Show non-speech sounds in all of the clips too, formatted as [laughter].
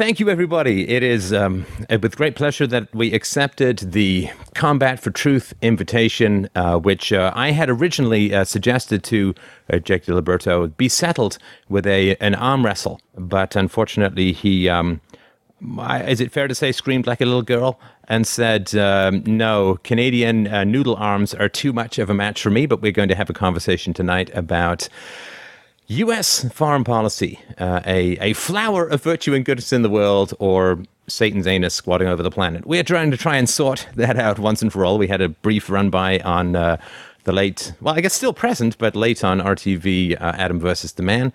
thank you, everybody. It is um, with great pleasure that we accepted the Combat for Truth invitation, uh, which uh, I had originally uh, suggested to uh, Jake DiLiberto be settled with a an arm wrestle, but unfortunately, he. Um, is it fair to say screamed like a little girl and said um, no canadian uh, noodle arms are too much of a match for me but we're going to have a conversation tonight about U.S. foreign policy, uh, a, a flower of virtue and goodness in the world, or Satan's anus squatting over the planet. We're trying to try and sort [laughs] that out once and for all. We had a brief run by on uh, the late, well, I guess still present, but late on RTV, uh, Adam versus the Man.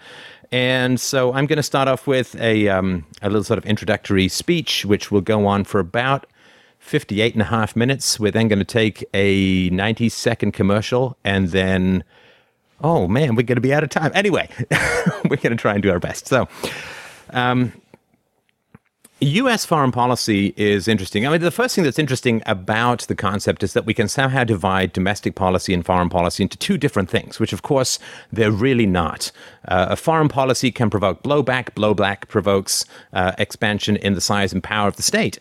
And so I'm going to start off with a, um, a little sort of introductory speech, which will go on for about 58 and a half minutes. We're then going to take a 90 second commercial and then oh man, we're going to be out of time. Anyway, [laughs] we're going to try and do our best. So, um, US foreign policy is interesting. I mean, the first thing that's interesting about the concept is that we can somehow divide domestic policy and foreign policy into two different things, which of course they're really not. Uh, a foreign policy can provoke blowback, blowback provokes uh, expansion in the size and power of the state.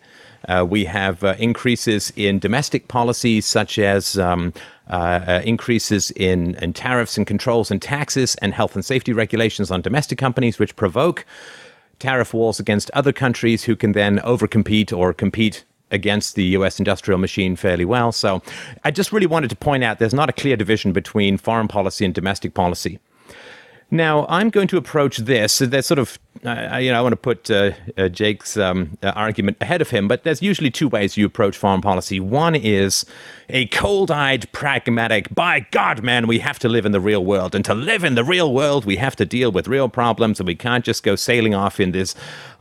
Uh, we have uh, increases in domestic policies such as um, uh, uh, increases in, in tariffs and controls and taxes and health and safety regulations on domestic companies, which provoke tariff wars against other countries who can then overcompete or compete against the US industrial machine fairly well. So I just really wanted to point out there's not a clear division between foreign policy and domestic policy. Now, I'm going to approach this. There's sort of, uh, you know, I want to put uh, uh, Jake's um, uh, argument ahead of him, but there's usually two ways you approach foreign policy. One is a cold eyed, pragmatic, by God, man, we have to live in the real world. And to live in the real world, we have to deal with real problems, and we can't just go sailing off in this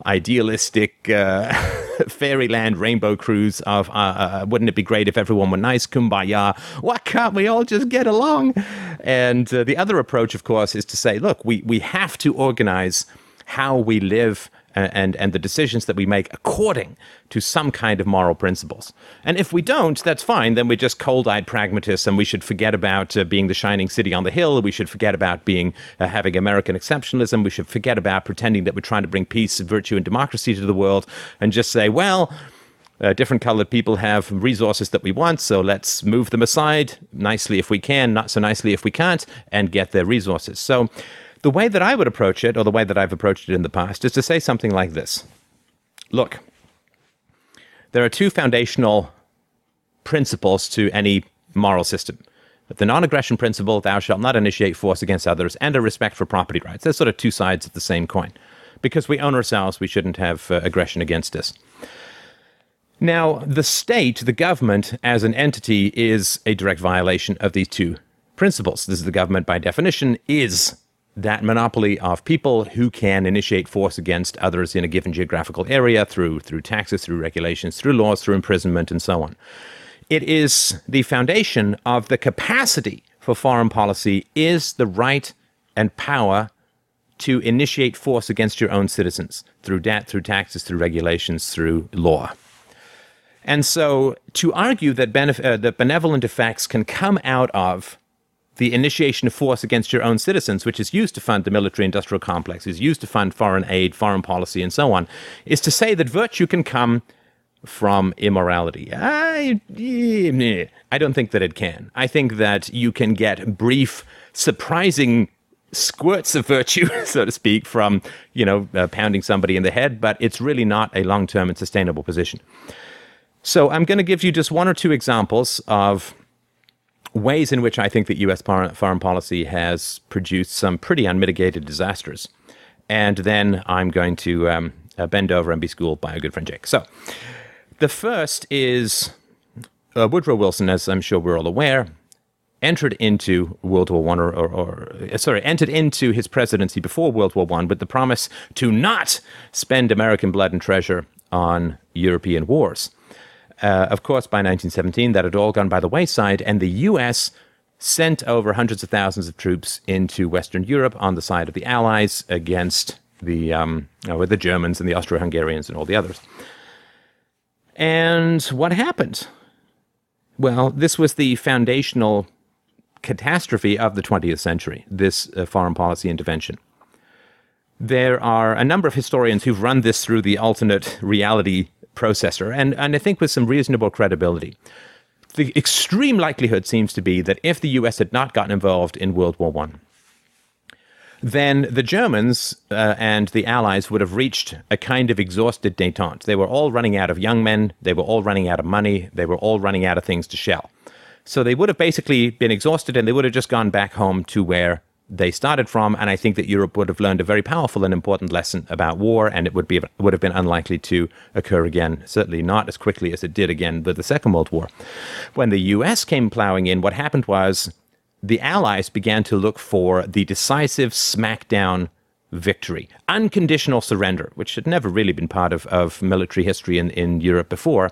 idealistic uh, [laughs] fairyland rainbow cruise of, uh, wouldn't it be great if everyone were nice, kumbaya? Why can't we all just get along? And the other approach, of course, is to say, look, we, we have to organize how we live and, and the decisions that we make according to some kind of moral principles. And if we don't, that's fine. Then we're just cold eyed pragmatists and we should forget about uh, being the shining city on the hill. We should forget about being uh, having American exceptionalism. We should forget about pretending that we're trying to bring peace, virtue, and democracy to the world and just say, well, uh, different colored people have resources that we want, so let's move them aside nicely if we can, not so nicely if we can't, and get their resources. So, the way that I would approach it, or the way that I've approached it in the past, is to say something like this Look, there are two foundational principles to any moral system the non aggression principle, thou shalt not initiate force against others, and a respect for property rights. They're sort of two sides of the same coin. Because we own ourselves, we shouldn't have uh, aggression against us. Now, the state, the government as an entity, is a direct violation of these two principles. This is the government, by definition, is that monopoly of people who can initiate force against others in a given geographical area through through taxes, through regulations, through laws, through imprisonment, and so on. It is the foundation of the capacity for foreign policy is the right and power to initiate force against your own citizens through debt, through taxes, through regulations, through law. And so to argue that, benef- uh, that benevolent effects can come out of the initiation of force against your own citizens, which is used to fund the military industrial complex, is used to fund foreign aid, foreign policy, and so on, is to say that virtue can come from immorality. I, I don't think that it can. I think that you can get brief, surprising squirts of virtue, [laughs] so to speak, from you know uh, pounding somebody in the head, but it's really not a long-term and sustainable position. So I'm going to give you just one or two examples of ways in which I think that U.S. foreign policy has produced some pretty unmitigated disasters. And then I'm going to um, uh, bend over and be schooled by a good friend Jake. So the first is uh, Woodrow Wilson, as I'm sure we're all aware, entered into World War One, or, or, or, uh, sorry, entered into his presidency before World War One with the promise to not spend American blood and treasure on European wars. Uh, of course, by 1917, that had all gone by the wayside, and the U.S. sent over hundreds of thousands of troops into Western Europe on the side of the Allies against the um, uh, the Germans and the Austro-Hungarians and all the others. And what happened? Well, this was the foundational catastrophe of the 20th century. This uh, foreign policy intervention. there are a number of historians who've run this through the alternate reality processor, and, and I think with some reasonable credibility. The extreme likelihood seems to be that if the US had not gotten involved in World War I, then the Germans uh, and the Allies would have reached a kind of exhausted detente. They were all running out of young men, they were all running out of money, they were all running out of things to shell. So they would have basically been exhausted and they would have just gone back home to where they started from. And I think that Europe would have learned a very powerful and important lesson about war, and it would be would have been unlikely to occur again. Certainly not as quickly as it did again with the Second World War. When the U.S. came plowing in, what happened was the Allies began to look for the decisive smackdown victory, unconditional surrender, which had never really been part of, of military history in, in Europe before,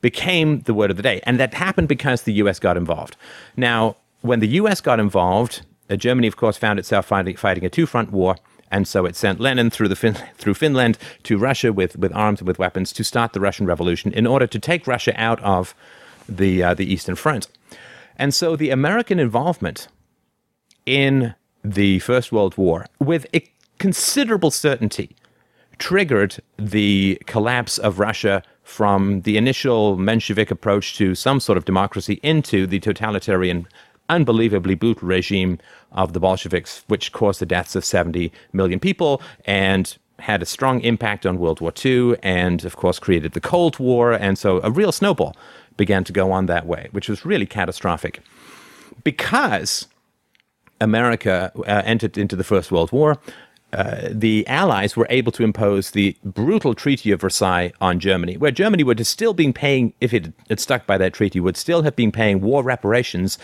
became the word of the day. And that happened because the US got involved. Now, when the US got involved, Germany, of course, found itself fighting, fighting a two front war. And so it sent Lenin through, the fin- [laughs] through Finland to Russia with, with arms and with weapons to start the Russian Revolution in order to take Russia out of the, uh, the Eastern Front. And so the American involvement in the First World War, with considerable certainty, triggered the collapse of Russia from the initial Menshevik approach to some sort of democracy into the totalitarian, unbelievably brutal regime of the Bolsheviks, which caused the deaths of 70 million people and had a strong impact on World War II and, of course, created the Cold War. And so a real snowball began to go on that way, which was really catastrophic. Because America uh, entered into the First World War, uh, the Allies were able to impose the brutal Treaty of Versailles on Germany, where Germany would have still been paying, if it had stuck by that treaty, would still have been paying war reparations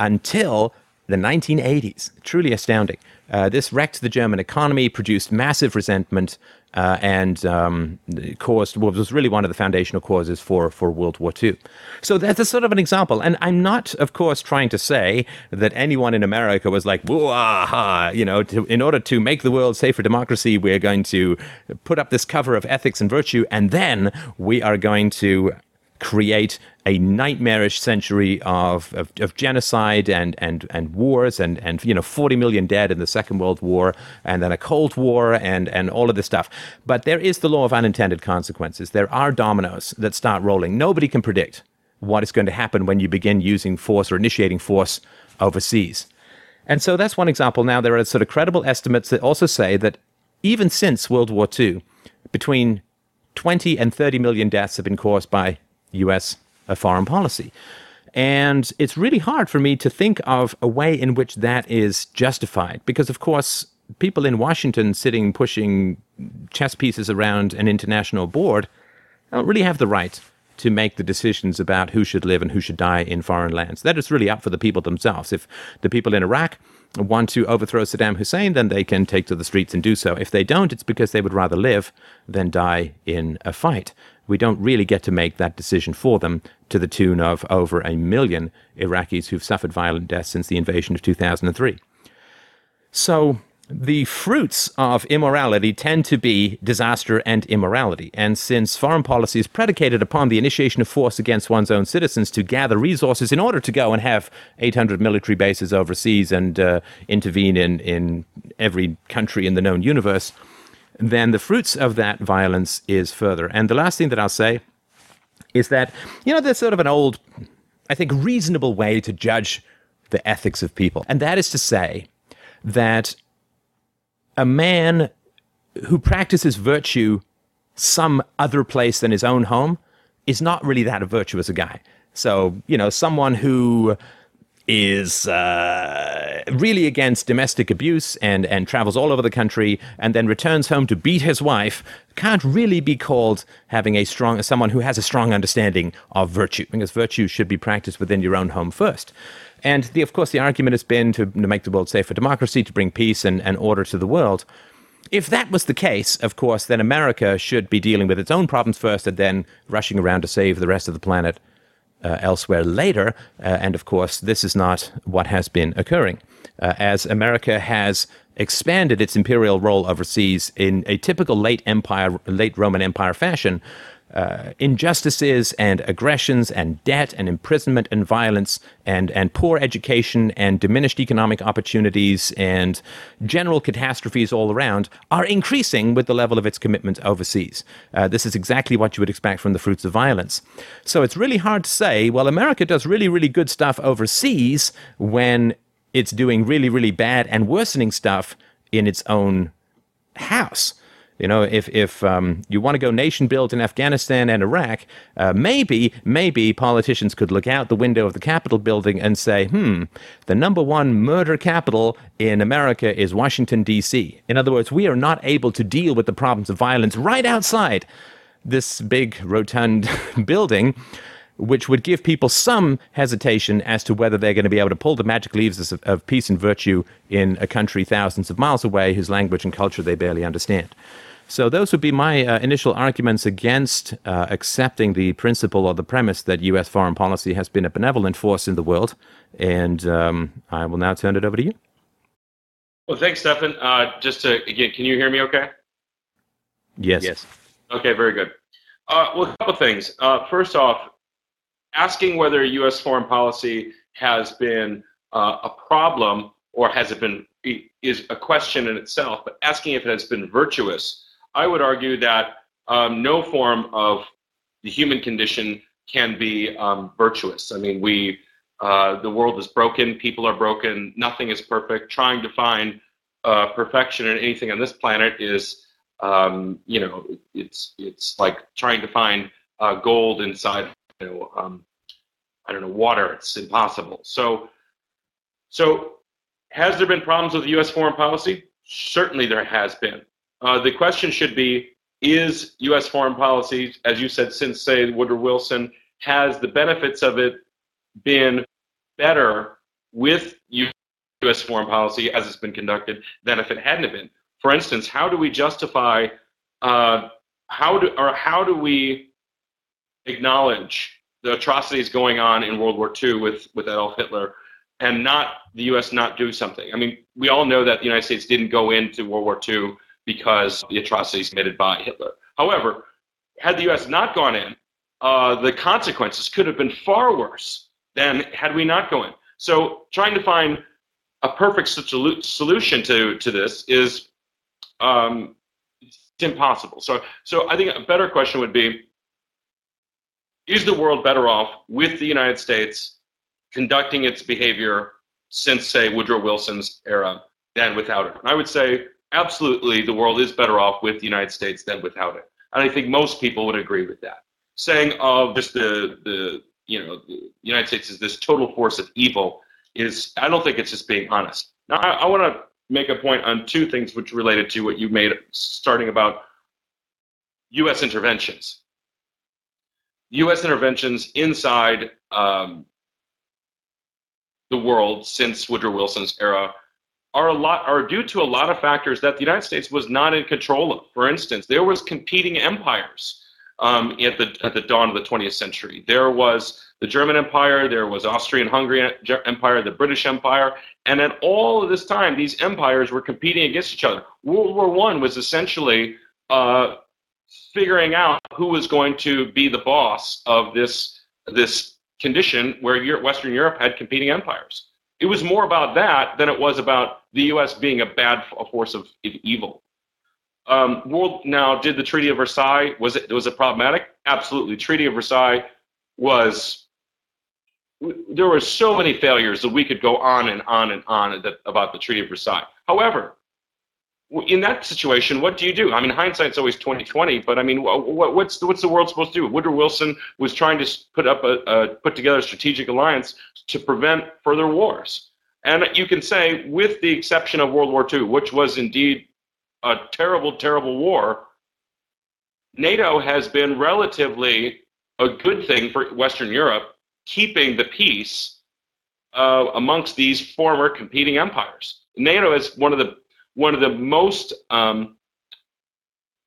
until the 1980s. Truly astounding. Uh, this wrecked the German economy, produced massive resentment, uh, and um, caused was really one of the foundational causes for, for World War II. So that's a sort of an example. And I'm not, of course, trying to say that anyone in America was like, aha, you know, to, in order to make the world safe for democracy, we're going to put up this cover of ethics and virtue, and then we are going to create a nightmarish century of, of, of, genocide and, and, and wars and, and you know 40 million dead in the Second World War and then a Cold War and, and all of this stuff. But there is the law of unintended consequences. There are dominoes that start rolling. Nobody can predict what is going to happen when you begin using force or initiating force overseas. And so that's one example. Now, there are sort of credible estimates that also say that even since World War II, between 20 and 30 million deaths have been caused by US foreign policy. And it's really hard for me to think of a way in which that is justified because, of course, people in Washington sitting pushing chess pieces around an international board don't really have the right to make the decisions about who should live and who should die in foreign lands. That is really up for the people themselves. If the people in Iraq want to overthrow Saddam Hussein, then they can take to the streets and do so. If they don't, it's because they would rather live than die in a fight we don't really get to make that decision for them to the tune of over a million Iraqis who've suffered violent deaths since the invasion of 2003. So, the fruits of immorality tend to be disaster and immorality. And since foreign policy is predicated upon the initiation of force against one's own citizens to gather resources in order to go and have 800 military bases overseas and uh, intervene in, in every country in the known universe, then the fruits of that violence is further. And the last thing that I'll say is that, you know, there's sort of an old, I think, reasonable way to judge the ethics of people. And that is to say that a man who practices virtue some other place than his own home is not really that a virtuous a guy. So, you know, someone who is uh, really against domestic abuse and, and travels all over the country and then returns home to beat his wife can't really be called having a strong someone who has a strong understanding of virtue because virtue should be practiced within your own home first and the, of course the argument has been to, to make the world safe for democracy to bring peace and, and order to the world if that was the case, of course, then America should be dealing with its own problems first and then rushing around to save the rest of the planet uh, elsewhere later. Uh, and of course, this is not what has been occurring. uh, as America has expanded its imperial role overseas in a typical late empire, late Roman Empire fashion uh, injustices and aggressions and debt and imprisonment and violence and, and poor education and diminished economic opportunities and general catastrophes all around are increasing with the level of its commitment overseas. Uh, this is exactly what you would expect from the fruits of violence. So it's really hard to say, well, America does really, really good stuff overseas when it's doing really, really bad and worsening stuff in its own house. You know, if if um, you want to go nation build in Afghanistan and Iraq, uh, maybe maybe politicians could look out the window of the Capitol building and say, "Hmm, the number one murder capital in America is Washington D.C." In other words, we are not able to deal with the problems of violence right outside this big rotund [laughs] building which would give people some hesitation as to whether they're going to be able to pull the magic leaves of, of, peace and virtue in a country thousands of miles away whose language and culture they barely understand. So those would be my uh, initial arguments against uh, accepting the principle or the premise that U.S. foreign policy has been a benevolent force in the world. And um, I will now turn it over to you. Well, thanks, Stefan. Uh, just to again, can you hear me? Okay. Yes. Yes. Okay. Very good. Uh, well, a couple things. Uh, first off, asking whether U.S. foreign policy has been uh, a problem or has it been is a question in itself, but asking if it has been virtuous I would argue that um, no form of the human condition can be um, virtuous. I mean, we uh, the world is broken, people are broken, nothing is perfect. Trying to find uh, perfection in anything on this planet is, um, you know, it's it's like trying to find uh, gold inside, you know, um, I don't know, water. It's impossible. So, so has there been problems with U.S. foreign policy? Certainly, there has been. Uh, the question should be Is U.S. foreign policy, as you said, since, say, Woodrow Wilson, has the benefits of it been better with U.S. foreign policy as it's been conducted than if it hadn't been? For instance, how do we justify, uh, how do, or how do we acknowledge the atrocities going on in World War II with, with Adolf Hitler and not the U.S. not do something? I mean, we all know that the United States didn't go into World War II because the atrocities committed by Hitler. However, had the U.S. not gone in, uh, the consequences could have been far worse than had we not gone in. So trying to find a perfect solution to, to this is um, impossible. So, so I think a better question would be, is the world better off with the United States conducting its behavior since, say, Woodrow Wilson's era than without it? And I would say absolutely the world is better off with the United States than without it. And I think most people would agree with that. Saying of just the the you know the United States is this total force of evil is I don't think it's just being honest. Now I, I want to make a point on two things which related to what you made starting about U.S. interventions. U.S. interventions inside um, the world since Woodrow Wilson's era are a lot are due to a lot of factors that the United States was not in control of. For instance, there was competing empires um, at the at the dawn of the 20th century. There was the German Empire, there was Austrian-Hungary Empire, the British Empire, and at all of this time, these empires were competing against each other. World War One was essentially uh, figuring out who was going to be the boss of this this condition where Western Europe had competing empires. It was more about that than it was about the U.S. being a bad a force of evil. Um, world now did the Treaty of Versailles was it was it problematic? Absolutely. Treaty of Versailles was there were so many failures that we could go on and on and on about the Treaty of Versailles. However, in that situation, what do you do? I mean, hindsight's always twenty twenty, but I mean, what, what's what's the world supposed to do? Woodrow Wilson was trying to put up a, a put together a strategic alliance to prevent further wars, and you can say, with the exception of World War II, which was indeed a terrible, terrible war, NATO has been relatively a good thing for Western Europe, keeping the peace uh, amongst these former competing empires. NATO is one of the one of the most um,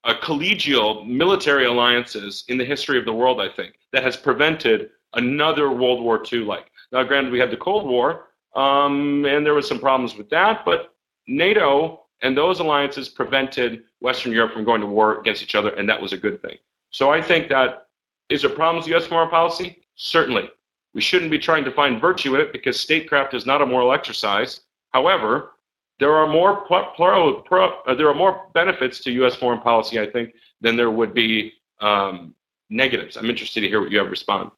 uh, collegial military alliances in the history of the world, I think, that has prevented another World War II like. Now, granted, we had the Cold War, um, and there was some problems with that. But NATO and those alliances prevented Western Europe from going to war against each other, and that was a good thing. So I think that is there problems with U.S. foreign policy? Certainly. We shouldn't be trying to find virtue in it because statecraft is not a moral exercise. However, there are more plural, uh, there are more benefits to U.S. foreign policy, I think, than there would be um, negatives. I'm interested to hear what you have to respond.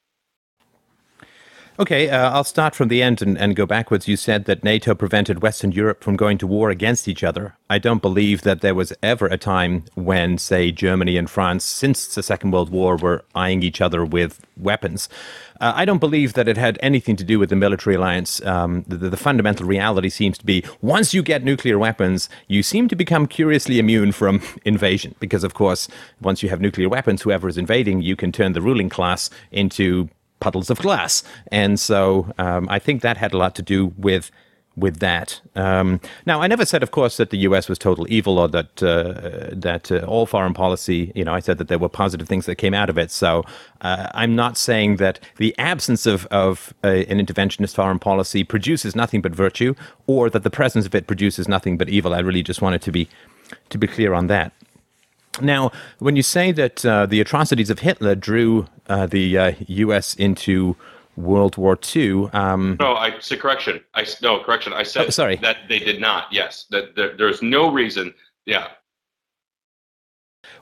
Okay, uh, I'll start from the end and, and go backwards. You said that NATO prevented Western Europe from going to war against each other. I don't believe that there was ever a time when, say, Germany and France, since the Second World War, were eyeing each other with weapons. Uh, I don't believe that it had anything to do with the military alliance. Um, the, the, fundamental reality seems to be once you get nuclear weapons, you seem to become curiously immune from [laughs] invasion. Because, of course, once you have nuclear weapons, whoever is invading, you can turn the ruling class into puddles of glass. And so um, I think that had a lot to do with with that. Um, now, I never said, of course, that the U.S. was total evil or that uh, that uh, all foreign policy. You know, I said that there were positive things that came out of it. So uh, I'm not saying that the absence of of a, an interventionist foreign policy produces nothing but virtue, or that the presence of it produces nothing but evil. I really just wanted to be to be clear on that. Now, when you say that uh, the atrocities of Hitler drew uh, the uh, U.S. into World War II, um, no, I said correction. I no correction. I said oh, sorry. that they did not. Yes, that there, there's no reason. Yeah.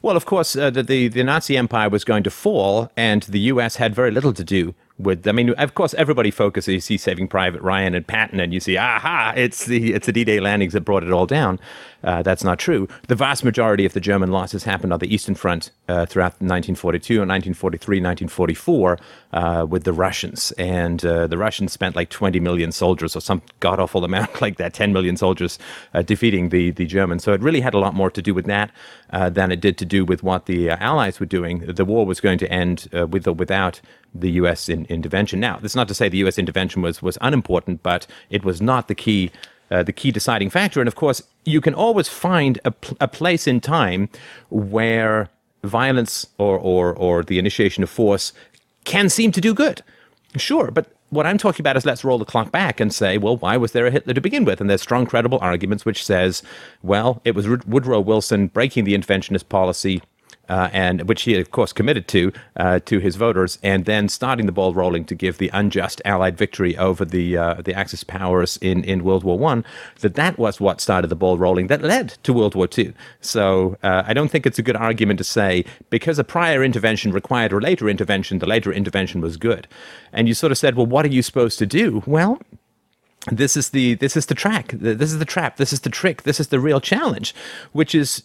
Well, of course, uh, the, the the Nazi Empire was going to fall, and the U.S. had very little to do with. I mean, of course, everybody focuses. You see Saving Private Ryan and Patton, and you see, aha, it's the it's the D-Day landings that brought it all down. Uh, that's not true. The vast majority of the German losses happened on the Eastern Front uh, throughout 1942 and 1943, 1944 uh, with the Russians. And uh, the Russians spent like 20 million soldiers or some god awful amount [laughs] like that, 10 million soldiers uh, defeating the, the Germans. So it really had a lot more to do with that uh, than it did to do with what the Allies were doing. The war was going to end with or without the U.S. In, intervention. Now, that's not to say the U.S. intervention was, was unimportant, but it was not the key uh, the key deciding factor. And of course, you can always find a, pl- a place in time where violence or, or, or the initiation of force can seem to do good. Sure, but what I'm talking about is let's roll the clock back and say, well, why was there a Hitler to begin with? And there's strong, credible arguments which says, well, it was Woodrow Wilson breaking the interventionist policy uh, and which he of course committed to uh, to his voters, and then starting the ball rolling to give the unjust Allied victory over the uh, the Axis powers in, in World War One. That that was what started the ball rolling that led to World War Two. So uh, I don't think it's a good argument to say because a prior intervention required a later intervention, the later intervention was good. And you sort of said, well, what are you supposed to do? Well, this is the this is the track this is the trap this is the trick this is the real challenge which is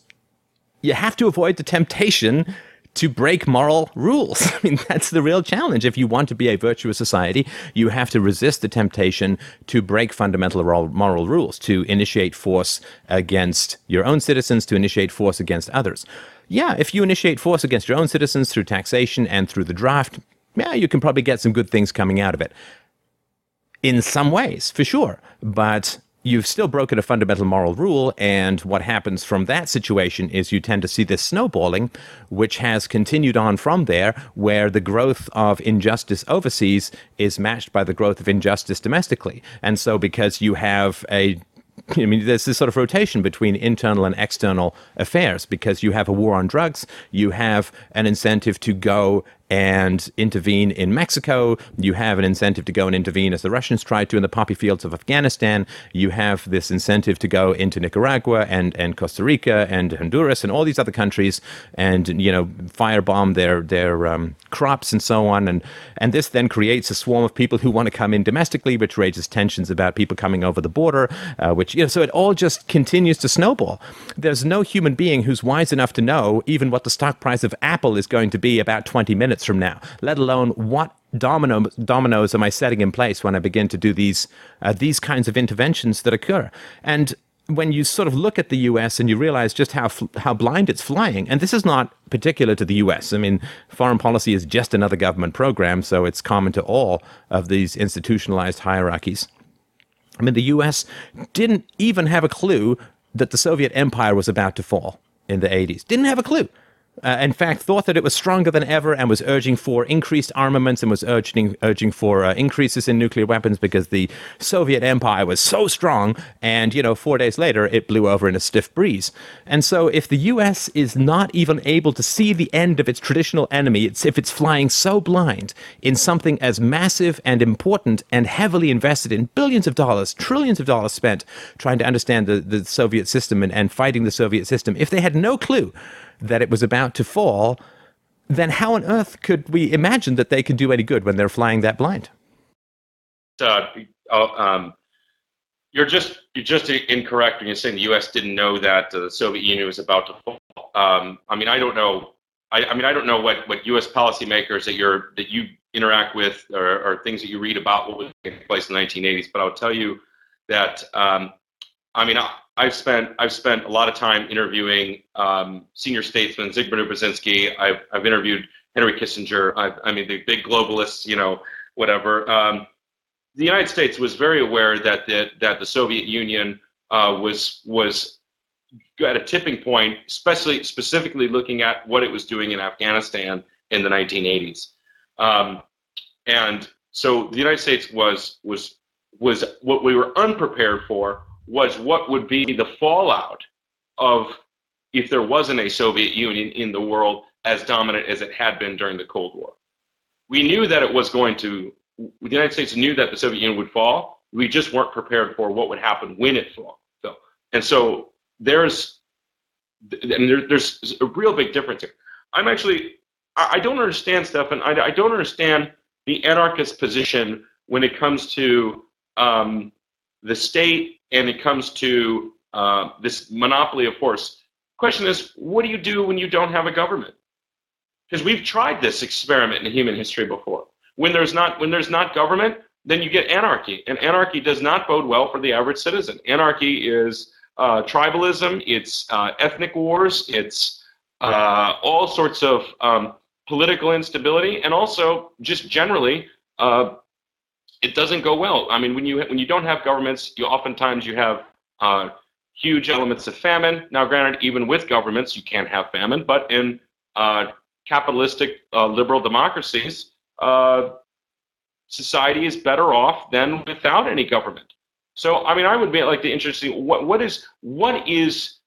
you have to avoid the temptation to break moral rules. [laughs] I mean, that's the real challenge. If you want to be a virtuous society, you have to resist the temptation to break fundamental moral rules, to initiate force against your own citizens, to initiate force against others. Yeah, if you initiate force against your own citizens through taxation and through the draft, yeah, you can probably get some good things coming out of it. In some ways, for sure. But you've still broken a fundamental moral rule. And what happens from that situation is you tend to see this snowballing, which has continued on from there, where the growth of injustice overseas is matched by the growth of injustice domestically. And so, because you have a I mean, there's this sort of rotation between internal and external affairs because you have a war on drugs, you have an incentive to go and intervene in Mexico. You have an incentive to go and intervene as the Russians tried to in the poppy fields of Afghanistan. You have this incentive to go into Nicaragua and, and Costa Rica and Honduras and all these other countries and, you know, firebomb their, their um, crops and so on. And, and this then creates a swarm of people who want to come in domestically, which raises tensions about people coming over the border, uh, which, you know, so it all just continues to snowball. There's no human being who's wise enough to know even what the stock price of Apple is going to be about 20 minutes minutes from now, let alone what domino, dominoes am I setting in place when I begin to do these, uh, these kinds of interventions that occur. And when you sort of look at the US and you realize just how how blind it's flying, and this is not particular to the US. I mean, foreign policy is just another government program, so it's common to all of these institutionalized hierarchies. I mean, the US didn't even have a clue that the Soviet empire was about to fall in the 80s. Didn't have a clue. Uh, in fact, thought that it was stronger than ever and was urging for increased armaments and was urging urging for uh, increases in nuclear weapons because the Soviet Empire was so strong. And you know, four days later, it blew over in a stiff breeze. And so, if the U.S. is not even able to see the end of its traditional enemy, it's if it's flying so blind in something as massive and important and heavily invested in billions of dollars, trillions of dollars spent trying to understand the, the Soviet system and, and fighting the Soviet system, if they had no clue that it was about to fall, then how on earth could we imagine that they can do any good when they're flying that blind? Uh, um, you're just you're just incorrect when you're saying the U.S. didn't know that the Soviet Union was about to fall. Um, I mean, I don't know. I, I, mean, I don't know what, what U.S. policymakers that you're that you interact with or, or things that you read about what was taking place in the 1980s. But I'll tell you that um, I mean, have spent I've spent a lot of time interviewing um, senior statesmen, Zbigniew Brzezinski. I've I've interviewed Henry Kissinger. I've, i mean, the big globalists, you know, whatever. Um, the United States was very aware that the, that the Soviet Union uh, was was at a tipping point, especially specifically looking at what it was doing in Afghanistan in the 1980s. Um, and so the United States was was was what we were unprepared for was what would be the fallout of if there wasn't a Soviet Union in the world as dominant as it had been during the Cold War. We knew that it was going to, the United States knew that the Soviet Union would fall. We just weren't prepared for what would happen when it fell. So, and so there's, and there, there's a real big difference here. I'm actually, I, don't understand, Stefan. I, I don't understand the anarchist position when it comes to um, the state and it comes to uh, this monopoly of force. Question is, what do you do when you don't have a government? Because we've tried this experiment in human history before. When there's not when there's not government, then you get anarchy, and anarchy does not bode well for the average citizen. Anarchy is uh, tribalism, it's uh, ethnic wars, it's uh, all sorts of um, political instability, and also just generally uh, it doesn't go well. I mean, when you when you don't have governments, you oftentimes you have uh, huge elements of famine. Now, granted, even with governments, you can't have famine, but in uh, capitalistic uh, liberal democracies, uh, society is better off than without any government. So, I mean, I would be like the interesting what what is what is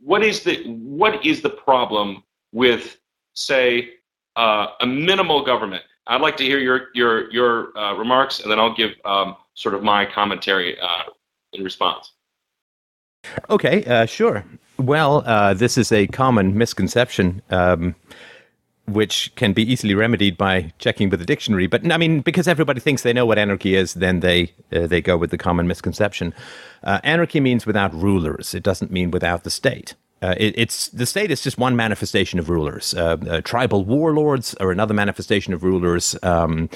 what is the what is the problem with say uh, a minimal government? I'd like to hear your your your uh, remarks, and then I'll give um, sort of my commentary uh, in response. Okay, uh, sure. Well, uh, this is a common misconception. Um, which can be easily remedied by checking with the dictionary. But I mean, because everybody thinks they know what anarchy is, then they uh, they go with the common misconception. Uh, anarchy means without rulers. It doesn't mean without the state. Uh, it, it's the state is just one manifestation of rulers. Uh, uh, tribal warlords are another manifestation of rulers. Um,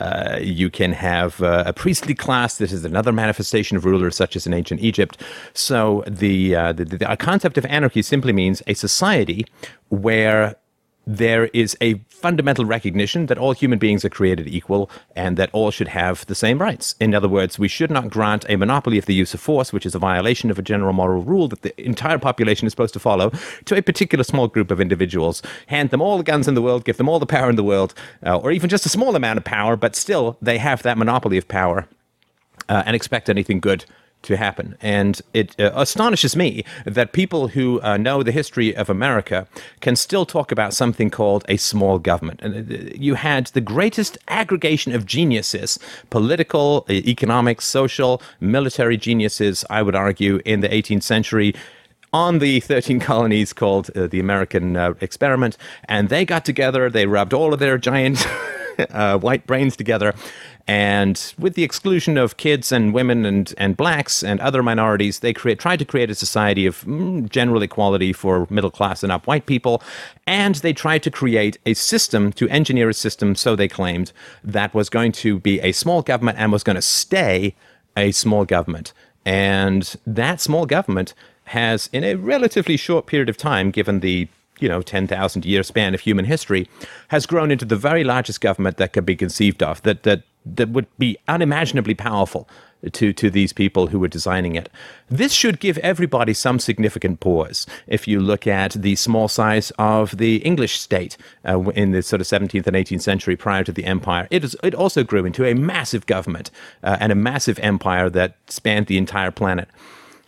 uh, you can have uh, a priestly class. This is another manifestation of rulers, such as in ancient Egypt. So the, uh, the, the concept of anarchy simply means a society where there is a fundamental recognition that all human beings are created equal and that all should have the same rights. In other words, we should not grant a monopoly of the use of force, which is a violation of a general moral rule that the entire population is supposed to follow, to a particular small group of individuals. Hand them all the guns in the world, give them all the power in the world, uh, or even just a small amount of power, but still they have that monopoly of power uh, and expect anything good to happen. And it uh, astonishes me that people who uh, know the history of America can still talk about something called a small government. And uh, you had the greatest aggregation of geniuses political, economic, social, military geniuses, I would argue, in the 18th century on the [laughs] 13 colonies called uh, the American uh, experiment. And they got together, they rubbed all of their giant [laughs] uh, white brains together, and with the exclusion of kids and women and, and blacks and other minorities, they create, tried to create a society of mm, general equality for middle class and up white people. And they tried to create a system, to engineer a system, so they claimed, that was going to be a small government and was going to stay a small government. And that small government has, in a relatively short period of time, given the you know, 10,000 year span of human history, has grown into the very largest government that could be conceived of. That, that that would be unimaginably powerful to, to these people who were designing it. This should give everybody some significant pause. If you look at the small size of the English state uh, in the sort of 17th and 18th century prior to the empire, it, is, it also grew into a massive government uh, and a massive empire that spanned the entire planet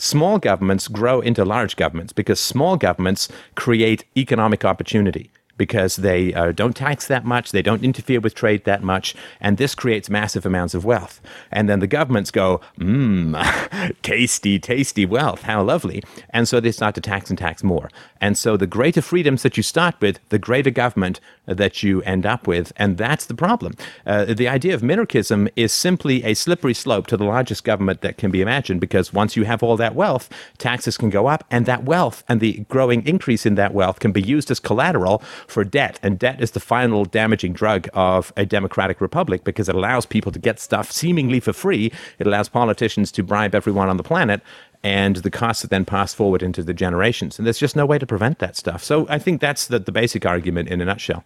small governments grow into large governments because small governments create economic opportunity because they uh, don't tax that much, they don't interfere with trade that much, and this creates massive amounts of wealth. And then the governments go, mmm, [laughs] tasty, tasty wealth, how lovely. And so they start to tax and tax more. And so the greater freedoms that you start with, the greater government that you end up with. And that's the problem. Uh, the idea of minarchism is simply a slippery slope to the largest government that can be imagined because once you have all that wealth, taxes can go up, and that wealth and the growing increase in that wealth can be used as collateral for debt. And debt is the final damaging drug of a democratic republic because it allows people to get stuff seemingly for free. It allows politicians to bribe everyone on the planet. And the costs are then passed forward into the generations. And there's just no way to prevent that stuff. So I think that's the, the basic argument in a nutshell.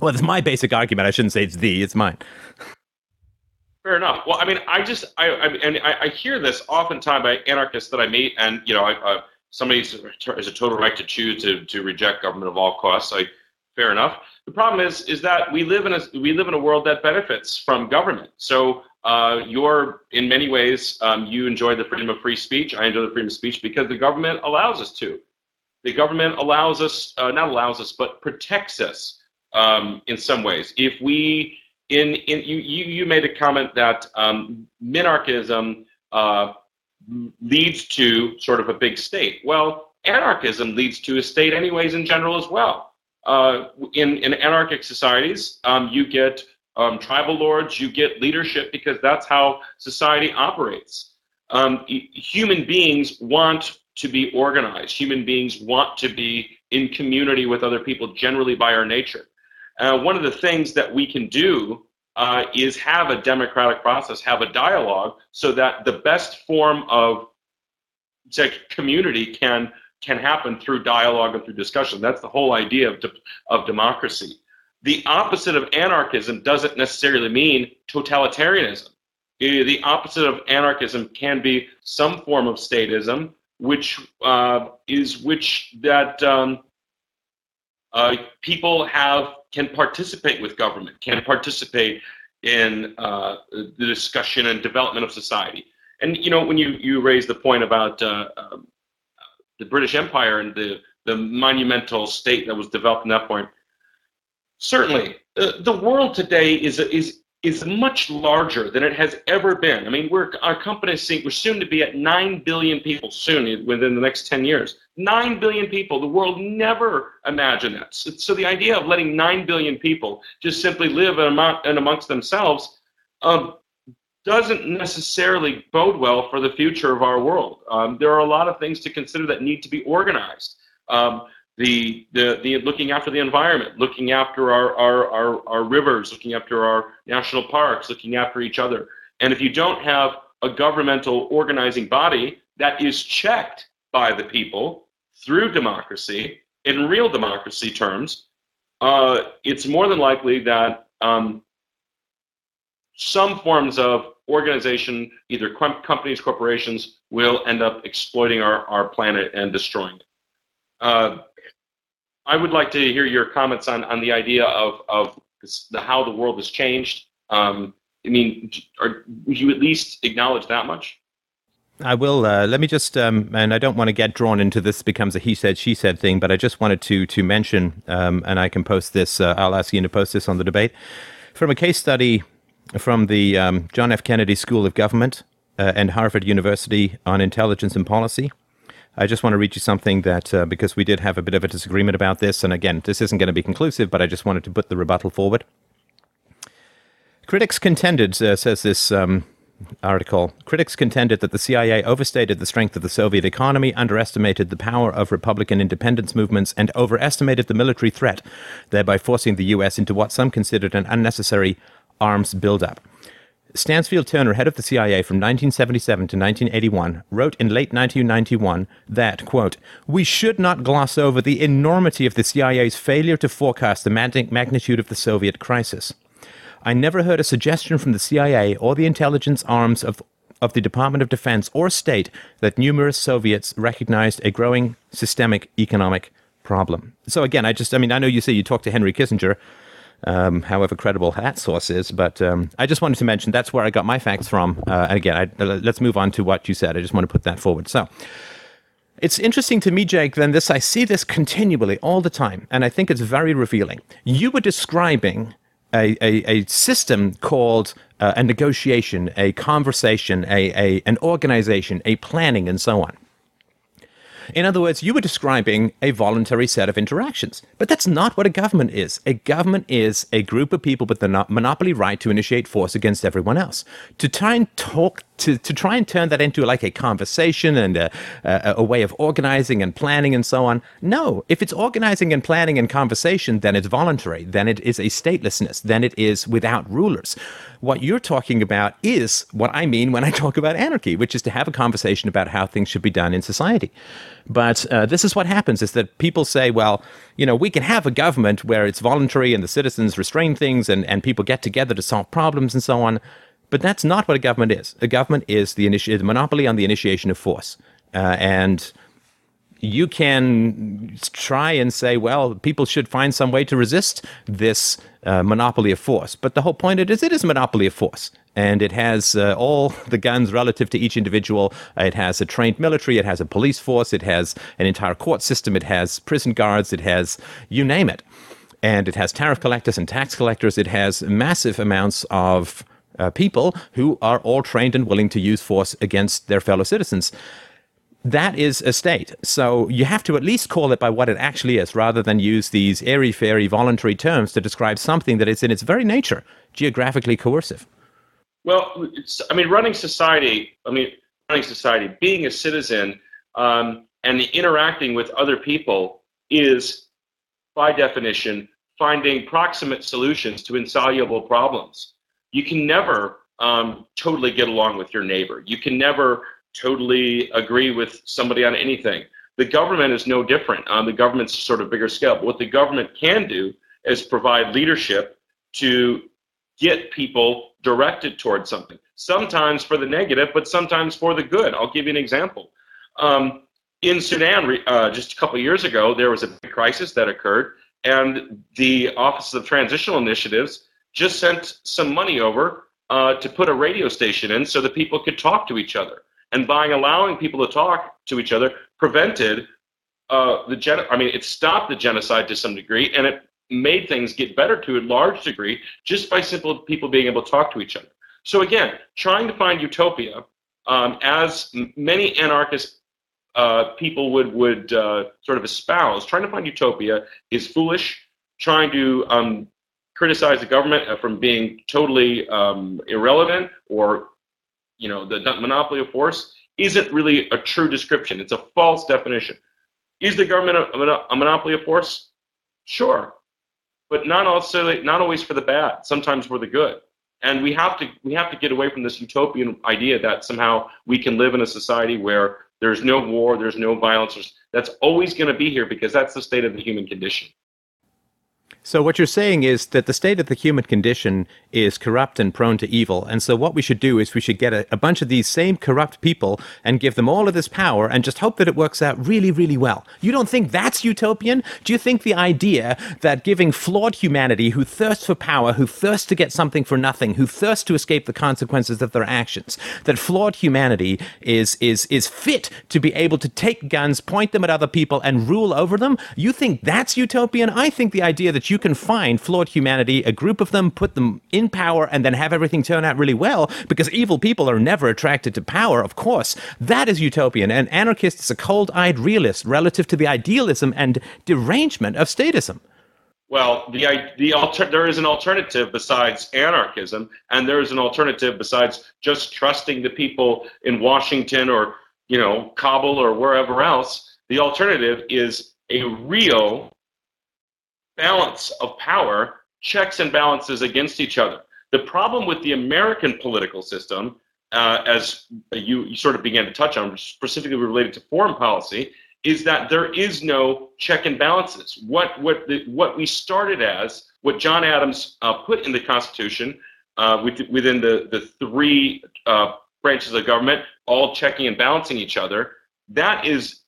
Well, it's my basic argument. I shouldn't say it's the, it's mine. Fair enough. Well, I mean, I just, I, I and I, I hear this oftentimes by anarchists that I meet, and you know, I, uh, somebody has a total right to choose to, to reject government of all costs. I, fair enough. The problem is is that we live in a we live in a world that benefits from government. So uh, you're in many ways um, you enjoy the freedom of free speech. I enjoy the freedom of speech because the government allows us to. The government allows us, uh, not allows us, but protects us um, in some ways. If we in in you you, you made a comment that um, minarchism uh, leads to sort of a big state. Well, anarchism leads to a state, anyways, in general as well. Uh, in in anarchic societies, um, you get um, tribal lords, you get leadership because that's how society operates. Um, human beings want to be organized. Human beings want to be in community with other people, generally by our nature. Uh, one of the things that we can do uh, is have a democratic process, have a dialogue, so that the best form of community can can happen through dialogue and through discussion. That's the whole idea of de- of democracy. The opposite of anarchism doesn't necessarily mean totalitarianism. The opposite of anarchism can be some form of statism, which uh, is which that um, uh, people have can participate with government, can participate in uh, the discussion and development of society. And you know, when you you raise the point about uh, um, the British Empire and the the monumental state that was developed in that point, certainly uh, the world today is is is much larger than it has ever been. I mean, we're our company is we're soon to be at nine billion people soon within the next ten years. Nine billion people. The world never imagined that. So, so the idea of letting nine billion people just simply live in, among, in amongst themselves um, doesn't necessarily bode well for the future of our world. Um, there are a lot of things to consider that need to be organized. Um, the, the, the looking after the environment, looking after our, our, our, our rivers, looking after our national parks, looking after each other. And if you don't have a governmental organizing body that is checked by the people through democracy, in real democracy terms, uh, it's more than likely that um, some forms of organization, either companies, corporations, will end up exploiting our, our planet and destroying it. Uh, I would like to hear your comments on, on the idea of, of the, how the world has changed. Um, I mean, are, would you at least acknowledge that much? I will. Uh, let me just, um, and I don't want to get drawn into this becomes a he said, she said thing, but I just wanted to to mention, um, and I can post this. Uh, I'll ask you to post this on the debate from a case study from the um, John F. Kennedy School of Government uh, and Harvard University on intelligence and policy. I just want to read you something that, uh, because we did have a bit of a disagreement about this, and again, this isn't going to be conclusive, but I just wanted to put the rebuttal forward. Critics contended, uh, says this um, article, critics contended that the CIA overstated the strength of the Soviet economy, underestimated the power of Republican independence movements, and overestimated the military threat, thereby forcing the U.S. into what some considered an unnecessary arms buildup. Stansfield Turner, head of the CIA from 1977 to 1981, wrote in late 1991 that, quote, we should not gloss over the enormity of the CIA's failure to forecast the magnitude of the Soviet crisis. I never heard a suggestion from the CIA or the intelligence arms of of the Department of Defense or state that numerous Soviets recognized a growing systemic economic problem. So again, I just, I mean, I know you say you talked to Henry Kissinger, um, however credible that source is, but um, I just wanted to mention that's where I got my facts from. Uh, and again, I, uh, let's move on to what you said. I just want to put that forward. So. It's interesting to me, Jake, then this, I see this continually all the time, and I think it's very revealing. You were describing a, a, a system called uh, a negotiation, a conversation, a, a, an organization, a planning, and so on. In other words, you were describing a voluntary set of interactions. But that's not what a government is. A government is a group of people with the monopoly right to initiate force against everyone else. To try and talk, to, to try and turn that into like a conversation and a, a, a way of organizing and planning and so on. No, if it's organizing and planning and conversation, then it's voluntary. Then it is a statelessness. Then it is without rulers. What you're talking about is what I mean when I talk about anarchy, which is to have a conversation about how things should be done in society. But uh, this is what happens is that people say, well, you know, we can have a government where it's voluntary and the citizens restrain things and, and people get together to solve problems and so on. But that's not what a government is. A government is the, initi- the monopoly on the initiation of force. Uh, and you can try and say, well, people should find some way to resist this uh, monopoly of force. But the whole point it is it is a monopoly of force. And it has uh, all [laughs] the guns relative to each individual. It has a trained military. It has a police force. It has an entire court system. It has prison guards. It has you name it. And it has tariff collectors and tax collectors. It has massive amounts of uh, people who are all trained and willing to use force against their fellow citizens that is a state. So you have to at least call it by what it actually is rather than use these airy fairy voluntary terms to describe something that is in its very nature geographically coercive. Well, I mean, running society, I mean, running society, being a citizen um, and interacting with other people is, by definition, finding proximate solutions to insoluble problems. You can never um, totally get along with your neighbor. You can never totally agree with somebody on anything. The government is no different. Um, the government's sort of bigger scale. But what the government can do is provide leadership to get people directed towards something. Sometimes for the negative, but sometimes for the good. I'll give you an example. Um, in Sudan, uh, just a couple years ago, there was a big crisis that occurred, and the Office of Transitional Initiatives just sent some money over uh, to put a radio station in so that people could talk to each other and by allowing people to talk to each other prevented uh, the gen. I mean, it stopped the genocide to some degree, and it made things get better to a large degree just by simple people being able to talk to each other. So again, trying to find utopia, um, as many anarchist uh, people would would uh, sort of espouse, trying to find utopia is foolish. Trying to um, criticize the government uh, from being totally um, irrelevant or you know, the monopoly of force isn't really a true description. It's a false definition. Is the government a, a monopoly of force? Sure, but not also not always for the bad. Sometimes for the good. And we have to we have to get away from this utopian idea that somehow we can live in a society where there's no war, there's no violence. That's always going to be here because that's the state of the human condition. So, what you're saying is that the state of the human condition is corrupt and prone to evil. And so, what we should do is we should get a, a, bunch of these same corrupt people and give them all of this power and just hope that it works out really, really well. You don't think that's utopian? Do you think the idea that giving flawed humanity who thirst for power, who thirst to get something for nothing, who thirst to escape the consequences of their actions, that flawed humanity is, is, is fit to be able to take guns, point them at other people, and rule over them? You think that's utopian? I think the idea that you can find flawed humanity, a group of them, put them in power, and then have everything turn out really well, because evil people are never attracted to power, of course. That is utopian. And anarchist is a cold eyed realist relative to the idealism and derangement of statism. Well, the the alter, there is an alternative besides anarchism, and there is an alternative besides just trusting the people in Washington or you know Kabul or wherever else. The alternative is a real balance of power, checks and balances against each other. The problem with the American political system, uh, as you, you, sort of began to touch on, specifically related to foreign policy, is that there is no check and balances. What what the, what we started as, what John Adams uh, put in the Constitution uh, within the the three uh, branches of government, all checking and balancing each other, that is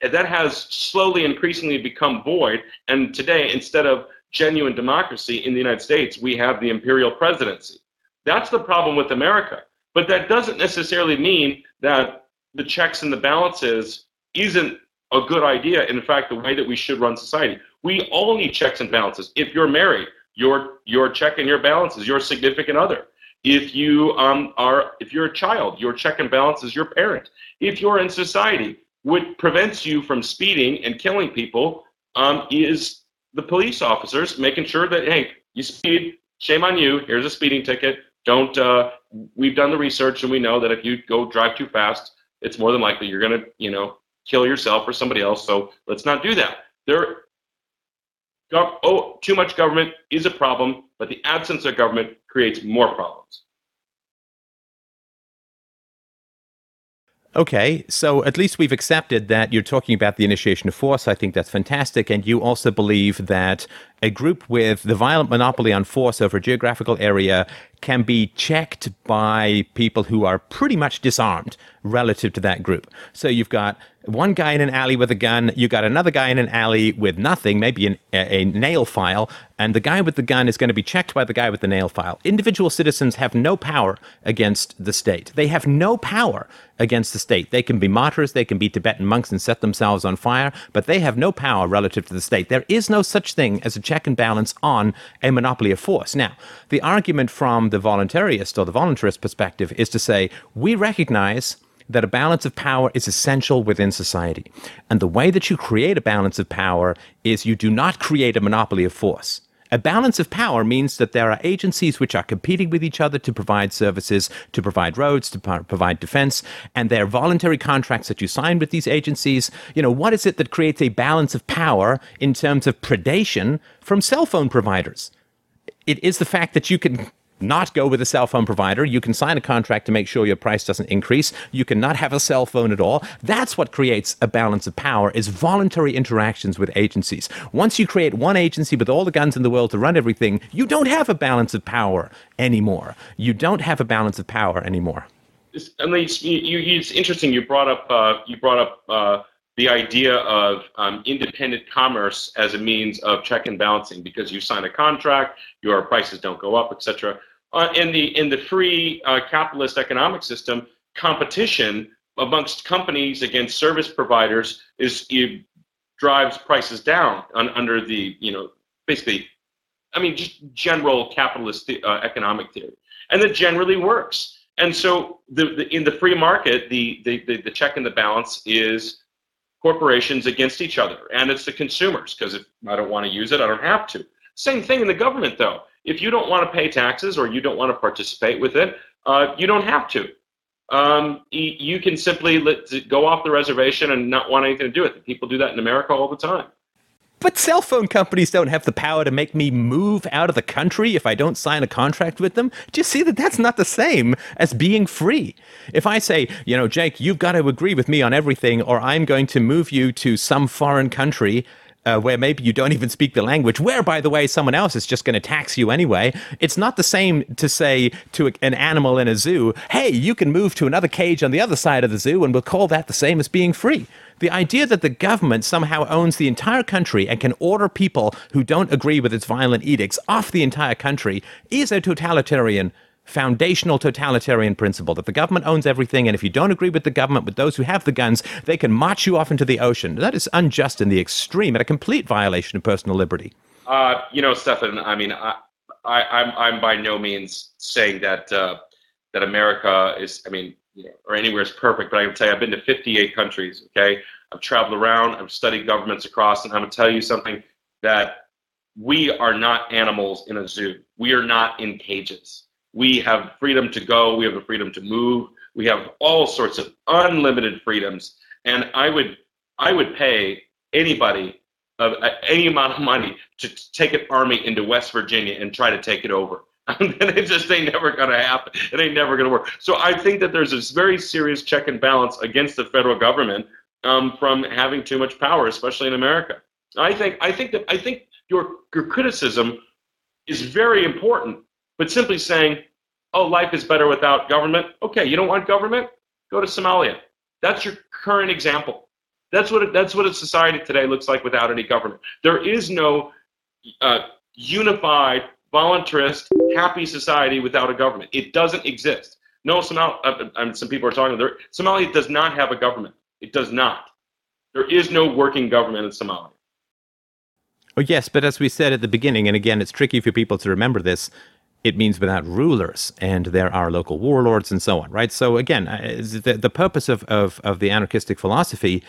that has slowly, increasingly become void. And today, instead of genuine democracy in the United States, we have the imperial presidency. That's the problem with America. But that doesn't necessarily mean that the checks and the balances isn't a good idea. In fact, the way that we should run society. We all need checks and balances. If you're married, your your check and your balances, your significant other. If you um, are if you're a child, your check and balance is your parent. If you're in society, what prevents you from speeding and killing people um, is the police officers making sure that hey, you speed, shame on you. Here's a speeding ticket. Don't. Uh, we've done the research and we know that if you go drive too fast, it's more than likely you're going to, you know, kill yourself or somebody else. So let's not do that. There. Oh, too much government is a problem, but the absence of government creates more problems. Okay, so at least we've accepted that you're talking about the initiation of force. I think that's fantastic. And you also believe that a group with the violent monopoly on force over a geographical area can be checked by people who are pretty much disarmed relative to that group. So you've got one guy in an alley with a gun, you got another guy in an alley with nothing, maybe an, a, a, nail file, and the guy with the gun is going to be checked by the guy with the nail file. Individual citizens have no power against the state. They have no power against the state. They can be martyrs, they can be Tibetan monks and set themselves on fire, but they have no power relative to the state. There is no such thing as a check and balance on a monopoly of force. Now, the argument from the voluntarist or the voluntarist perspective is to say we recognize that a balance of power is essential within society. And the way that you create a balance of power is you do not create a monopoly of force. A balance of power means that there are agencies which are competing with each other to provide services, to provide roads, to provide defense, and there are voluntary contracts that you sign with these agencies. You know, what is it that creates a balance of power in terms of predation from cell phone providers? It is the fact that you can not go with a cell phone provider. You can sign a contract to make sure your price doesn't increase. You cannot have a cell phone at all. That's what creates a balance of power is voluntary interactions with agencies. Once you create one agency with all the guns in the world to run everything, you don't have a balance of power anymore. You don't have a balance of power anymore. It's, you, you, it's interesting. You brought up uh, you brought up uh, the idea of um, independent commerce as a means of check and balancing because you sign a contract, your prices don't go up, etc. Uh, in the in the free uh, capitalist economic system, competition amongst companies against service providers is drives prices down on, under the you know basically, I mean just general capitalist uh, economic theory, and that generally works. And so the, the in the free market, the, the the the check and the balance is corporations against each other, and it's the consumers because if I don't want to use it, I don't have to. Same thing in the government, though. If you don't want to pay taxes or you don't want to participate with it, uh, you don't have to. Um, you can simply let, go off the reservation and not want anything to do with it. People do that in America all the time. But cell phone companies don't have the power to make me move out of the country if I don't sign a contract with them. Do you see that that's not the same as being free? If I say, you know, Jake, you've got to agree with me on everything, or I'm going to move you to some foreign country uh, where maybe you don't even speak the language, where, by the way, someone else is just going to tax you anyway. It's not the same to say to an animal in a zoo, hey, you can move to another cage on the other side of the zoo, and we'll call that the same as being free. The idea that the government somehow owns the entire country and can order people who don't agree with its violent edicts off the entire country is a totalitarian foundational totalitarian principle that the government owns everything, and if you don't agree with the government, with those who have the guns, they can march you off into the ocean. That is unjust in the extreme and a complete violation of personal liberty. Uh, you know, Stefan, I mean, I, am I'm, I'm by no means saying that uh, that America is, I mean, or anywhere is perfect, but I can tell you, I've been to 58 countries. Okay, I've traveled around, I've studied governments across, and I'm gonna tell you something that we are not animals in a zoo. We are not in cages. We have freedom to go. We have the freedom to move. We have all sorts of unlimited freedoms. And I would, I would pay anybody of uh, any amount of money to take an army into West Virginia and try to take it over. [laughs] and it just ain't never going to happen. It ain't never going to work. So I think that there's this very serious check and balance against the federal government um, from having too much power, especially in America. I think I think that I think your your criticism is very important, but simply saying, "Oh, life is better without government." Okay, you don't want government? Go to Somalia. That's your current example. That's what it, that's what a society today looks like without any government. There is no uh, unified, voluntarist, happy society without a government. It doesn't exist. No, Somalia. Uh, I mean, some people are talking. There, Somalia does not have a government. It does not. There is no working government in Somalia. Oh, yes, but as we said at the beginning, and again, it's tricky for people to remember this, it means without rulers, and there are local warlords and so on, right? So, again, uh, the, the purpose of, of, of the anarchistic philosophy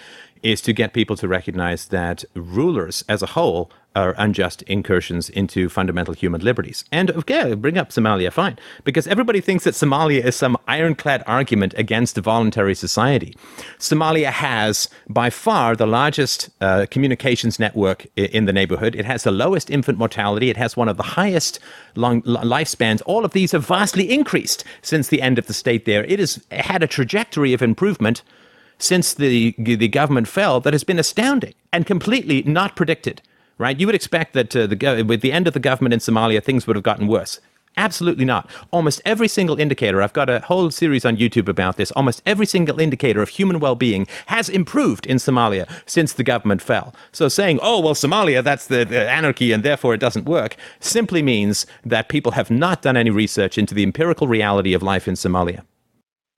is to get people to recognize that rulers as a whole are unjust incursions into fundamental human liberties. And okay, bring up Somalia, fine, because everybody thinks that Somalia is some ironclad argument against voluntary society. Somalia has by far the largest uh, communications network in the neighborhood. It has the lowest infant mortality. It has one of the highest long lifespans. All of these have vastly increased since the end of the state there. It has had a trajectory of improvement since the the government fell that has been astounding and completely not predicted. Right? You would expect that uh, the with the end of the government in Somalia, things would have gotten worse. Absolutely not. Almost every single indicator, I've got a whole series on YouTube about this. Almost every single indicator of human well being has improved in Somalia since the government fell. So saying, oh, well, Somalia, that's the, the, anarchy and therefore it doesn't work, simply means that people have not done any research into the empirical reality of life in Somalia.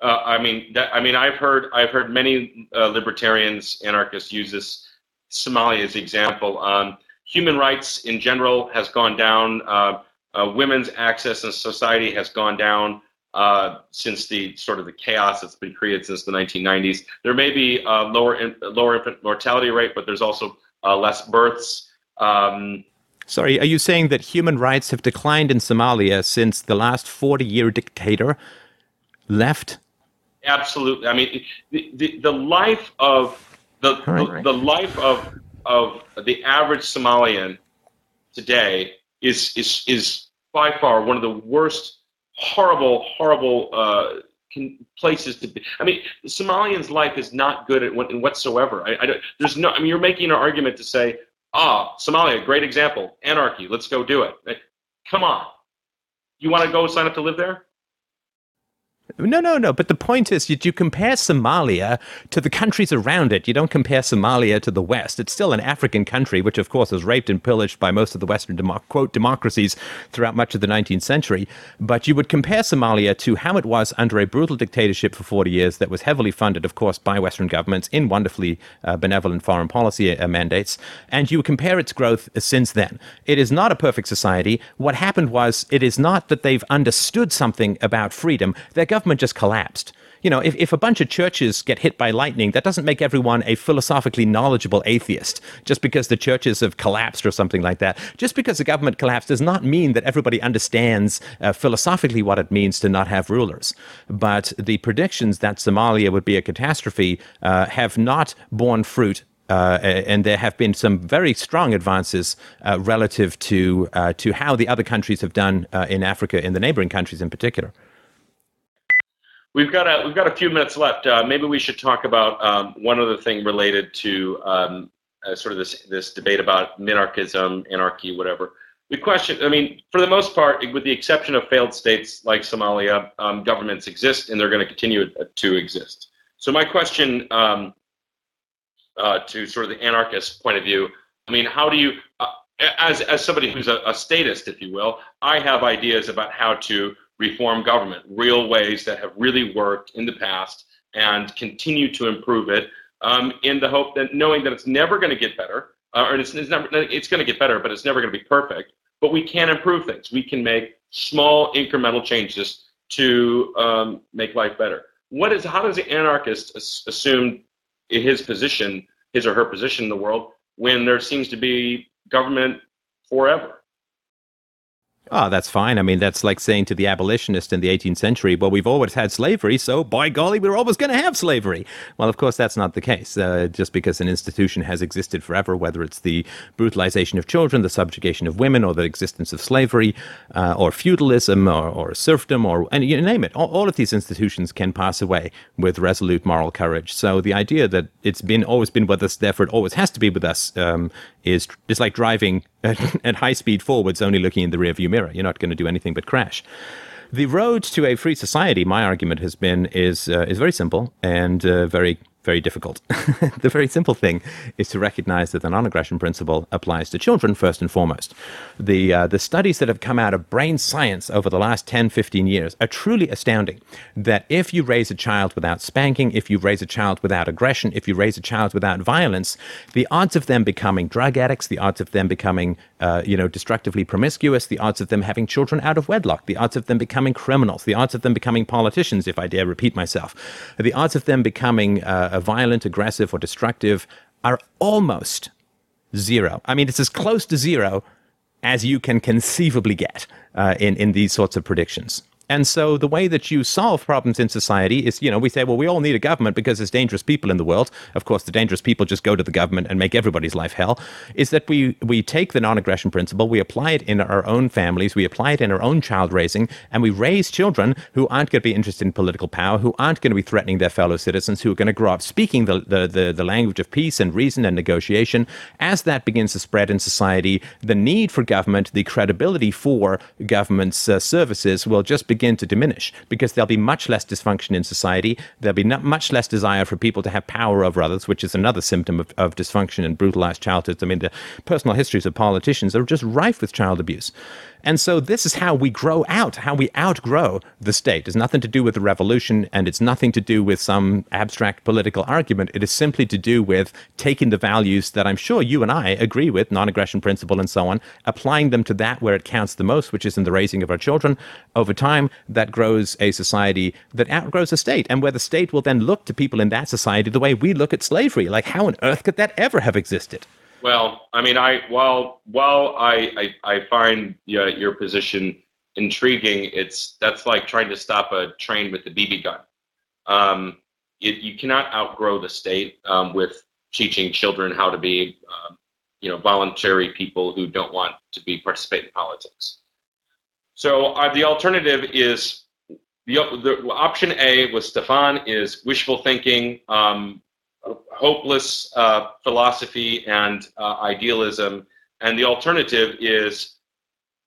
Uh, I mean, that, I mean, I've heard I've heard many uh, libertarians, anarchists use this Somalia as example. Um, human rights in general has gone down. Uh, uh women's access in society has gone down uh, since the sort of the chaos that's been created since the 1990s. There may be lower in, lower infant mortality rate, but there's also less births. Um, Sorry, are you saying that human rights have declined in Somalia since the last 40 year dictator left? Absolutely. I mean, the, the, the life of the, right, the, the life of of the average Somalian today is is is by far one of the worst, horrible, horrible uh, can, places to be. I mean, the Somalian's life is not good at, in whatsoever. I, I there's no. I mean, you're making an argument to say, ah, Somalia, great example, anarchy. Let's go do it. Like, come on, you want to go sign up to live there? No, no, no. But the point is, you, you compare Somalia to the countries around it. You don't compare Somalia to the West. It's still an African country, which, of course, was raped and pillaged by most of the Western demo- quote democracies throughout much of the 19th century. But you would compare Somalia to how it was under a brutal dictatorship for 40 years that was heavily funded, of course, by Western governments in wonderfully uh, benevolent foreign policy uh, mandates. And you compare its growth since then. It is not a perfect society. What happened was, it is not that they've understood something about freedom. Their government just collapsed. You know, if, if a bunch of churches get hit by lightning, that doesn't make everyone a philosophically knowledgeable atheist just because the churches have collapsed or something like that. Just because the government collapsed does not mean that everybody understands uh, philosophically what it means to not have rulers. But the predictions that Somalia would be a catastrophe uh, have not borne fruit uh, and there have been some very strong advances uh, relative to uh, to how the other countries have done uh, in Africa, in the neighboring countries in particular. We've got a we've got a few minutes left. Uh, maybe we should talk about um, one other thing related to um, uh, sort of this this debate about minarchism, anarchy, whatever. We question. I mean, for the most part, with the exception of failed states like Somalia, um, governments exist and they're going to continue to exist. So my question um, uh, to sort of the anarchist point of view, I mean, how do you, uh, as as somebody who's a, a statist, if you will, I have ideas about how to reform government, real ways that have really worked in the past and continue to improve it um, in the hope that knowing that it's never going to get better, uh, or it's, it's, never, it's going to get better, but it's never going to be perfect. But we can improve things. We can make small incremental changes to um, make life better. What is how does the anarchist assume his position, his or her position in the world, when there seems to be government forever? Oh, that's fine. I mean, that's like saying to the abolitionist in the 18th century, well, we've always had slavery, so by golly, we're always going to have slavery. Well, of course, that's not the case. Uh, just because an institution has existed forever, whether it's the brutalization of children, the subjugation of women, or the existence of slavery, uh, or feudalism, or, or, serfdom, or and you name it, all, all, of these institutions can pass away with resolute moral courage. So the idea that it's been always been with us, therefore it always has to be with us, um, is just like driving [laughs] at, at high speed forwards, only looking in the rearview mirror. You're not going to do anything but crash. The road to a free society, my argument has been, is uh, is very simple and uh, very very difficult. [laughs] the very simple thing is to recognize that the non-aggression principle applies to children first and foremost. The uh, the studies that have come out of brain science over the last 10, 15 years are truly astounding. That if you raise a child without spanking, if you raise a child without aggression, if you raise a child without violence, the odds of them becoming drug addicts, the odds of them becoming uh, you know destructively promiscuous, the odds of them having children out of wedlock, the odds of them becoming criminals, the odds of them becoming politicians, if I dare repeat myself, the odds of them becoming uh, violent, aggressive, or destructive are almost zero. I mean, it's as close to zero as you can conceivably get uh, in, in these sorts of predictions. And so the way that you solve problems in society is, you know, we say, well, we all need a government because there's dangerous people in the world. Of course, the dangerous people just go to the government and make everybody's life hell. Is that we we take the non-aggression principle, we apply it in our own families, we apply it in our own child raising, and we raise children who aren't going to be interested in political power, who aren't going to be threatening their fellow citizens, who are going to grow up speaking the, the, the, the language of peace and reason and negotiation. As that begins to spread in society, the need for government, the credibility for government's uh, services will just begin begin to diminish because there'll be much less dysfunction in society. There'll be much less desire for people to have power over others, which is another symptom of, of dysfunction and brutalized childhoods. I mean, the personal histories of politicians are just rife with child abuse. And so this is how we grow out, how we outgrow the state. It's nothing to do with the revolution and it's nothing to do with some abstract political argument. It is simply to do with taking the values that I'm sure you and I agree with, non aggression principle and so on, applying them to that where it counts the most, which is in the raising of our children. Over time, that grows a society that outgrows a state and where the state will then look to people in that society the way we look at slavery. Like, how on earth could that ever have existed? Well, I mean, I while while I I, I find your, your position intriguing, it's that's like trying to stop a train with a BB gun. Um, it, you cannot outgrow the state um, with teaching children how to be, um, you know, voluntary people who don't want to be participate in politics. So uh, the alternative is the, the option A with Stefan is wishful thinking, um, hopeless uh, philosophy and uh, idealism. And the alternative is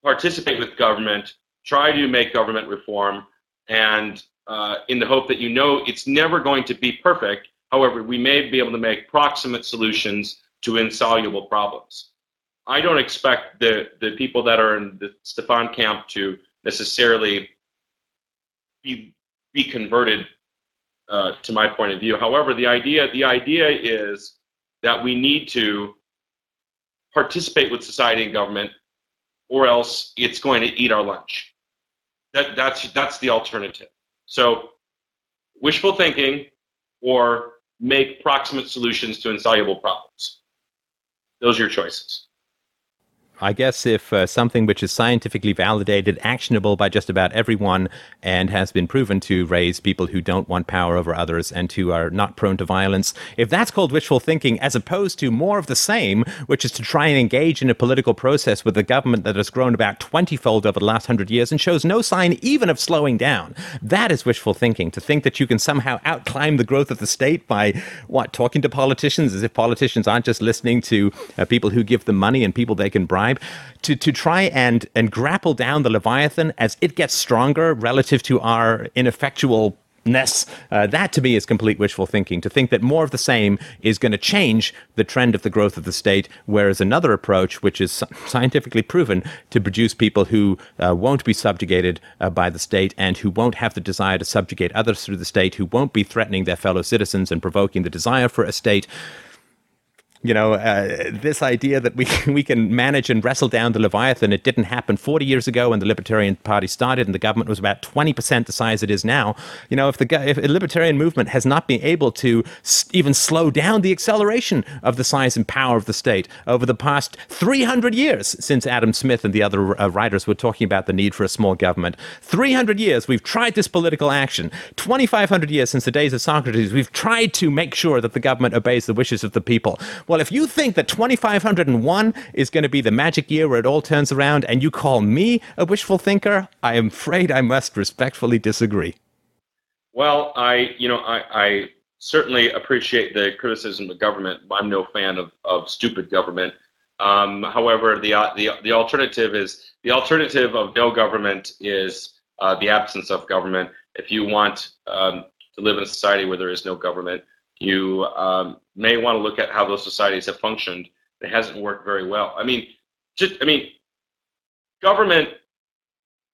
participate with government, try to make government reform, and uh, in the hope that you know it's never going to be perfect. However, we may be able to make proximate solutions to insoluble problems. I don't expect the, the people that are in the Stefan camp to necessarily be, be converted uh, to my point of view. However, the idea the idea is that we need to participate with society and government, or else it's going to eat our lunch. That that's that's the alternative. So, wishful thinking, or make proximate solutions to insoluble problems. Those are your choices. I guess if uh, something which is scientifically validated, actionable by just about everyone, and has been proven to raise people who don't want power over others and who are not prone to violence, if that's called wishful thinking, as opposed to more of the same, which is to try and engage in a political process with a government that has grown about 20 fold over the last hundred years and shows no sign even of slowing down, that is wishful thinking. To think that you can somehow outclimb the growth of the state by, what, talking to politicians as if politicians aren't just listening to uh, people who give them money and people they can bribe to, to try and, and grapple down the Leviathan as it gets stronger relative to our ineffectual ness. Uh, that to me is complete wishful thinking. To think that more of the same is going to change the trend of the growth of the state, whereas another approach, which is scientifically proven to produce people who uh, won't be subjugated uh, by the state and who won't have the desire to subjugate others through the state, who won't be threatening their fellow citizens and provoking the desire for a state you know, uh, this idea that we [laughs] we can manage and wrestle down the Leviathan. It didn't happen 40 years ago when the Libertarian Party started, and the government was about 20 percent the size it is now. You know, if the if Libertarian movement has not been able to even slow down the acceleration of the size and power of the state over the past 300 years since Adam Smith and the other uh, writers were talking about the need for a small government, 300 years we've tried this political action. 2,500 years since the days of Socrates, we've tried to make sure that the government obeys the wishes of the people. Well, if you think that 2501 is going to be the magic year where it all turns around and you call me a wishful thinker, I am afraid I must respectfully disagree. Well, I, you know, I, I certainly appreciate the criticism of government. I'm no fan of, of stupid government. Um, however, the, uh, the, the alternative is the alternative of no government is uh, the absence of government. If you want um, to live in a society where there is no government, you um, may want to look at how those societies have functioned. It hasn't worked very well. I mean, just I mean, government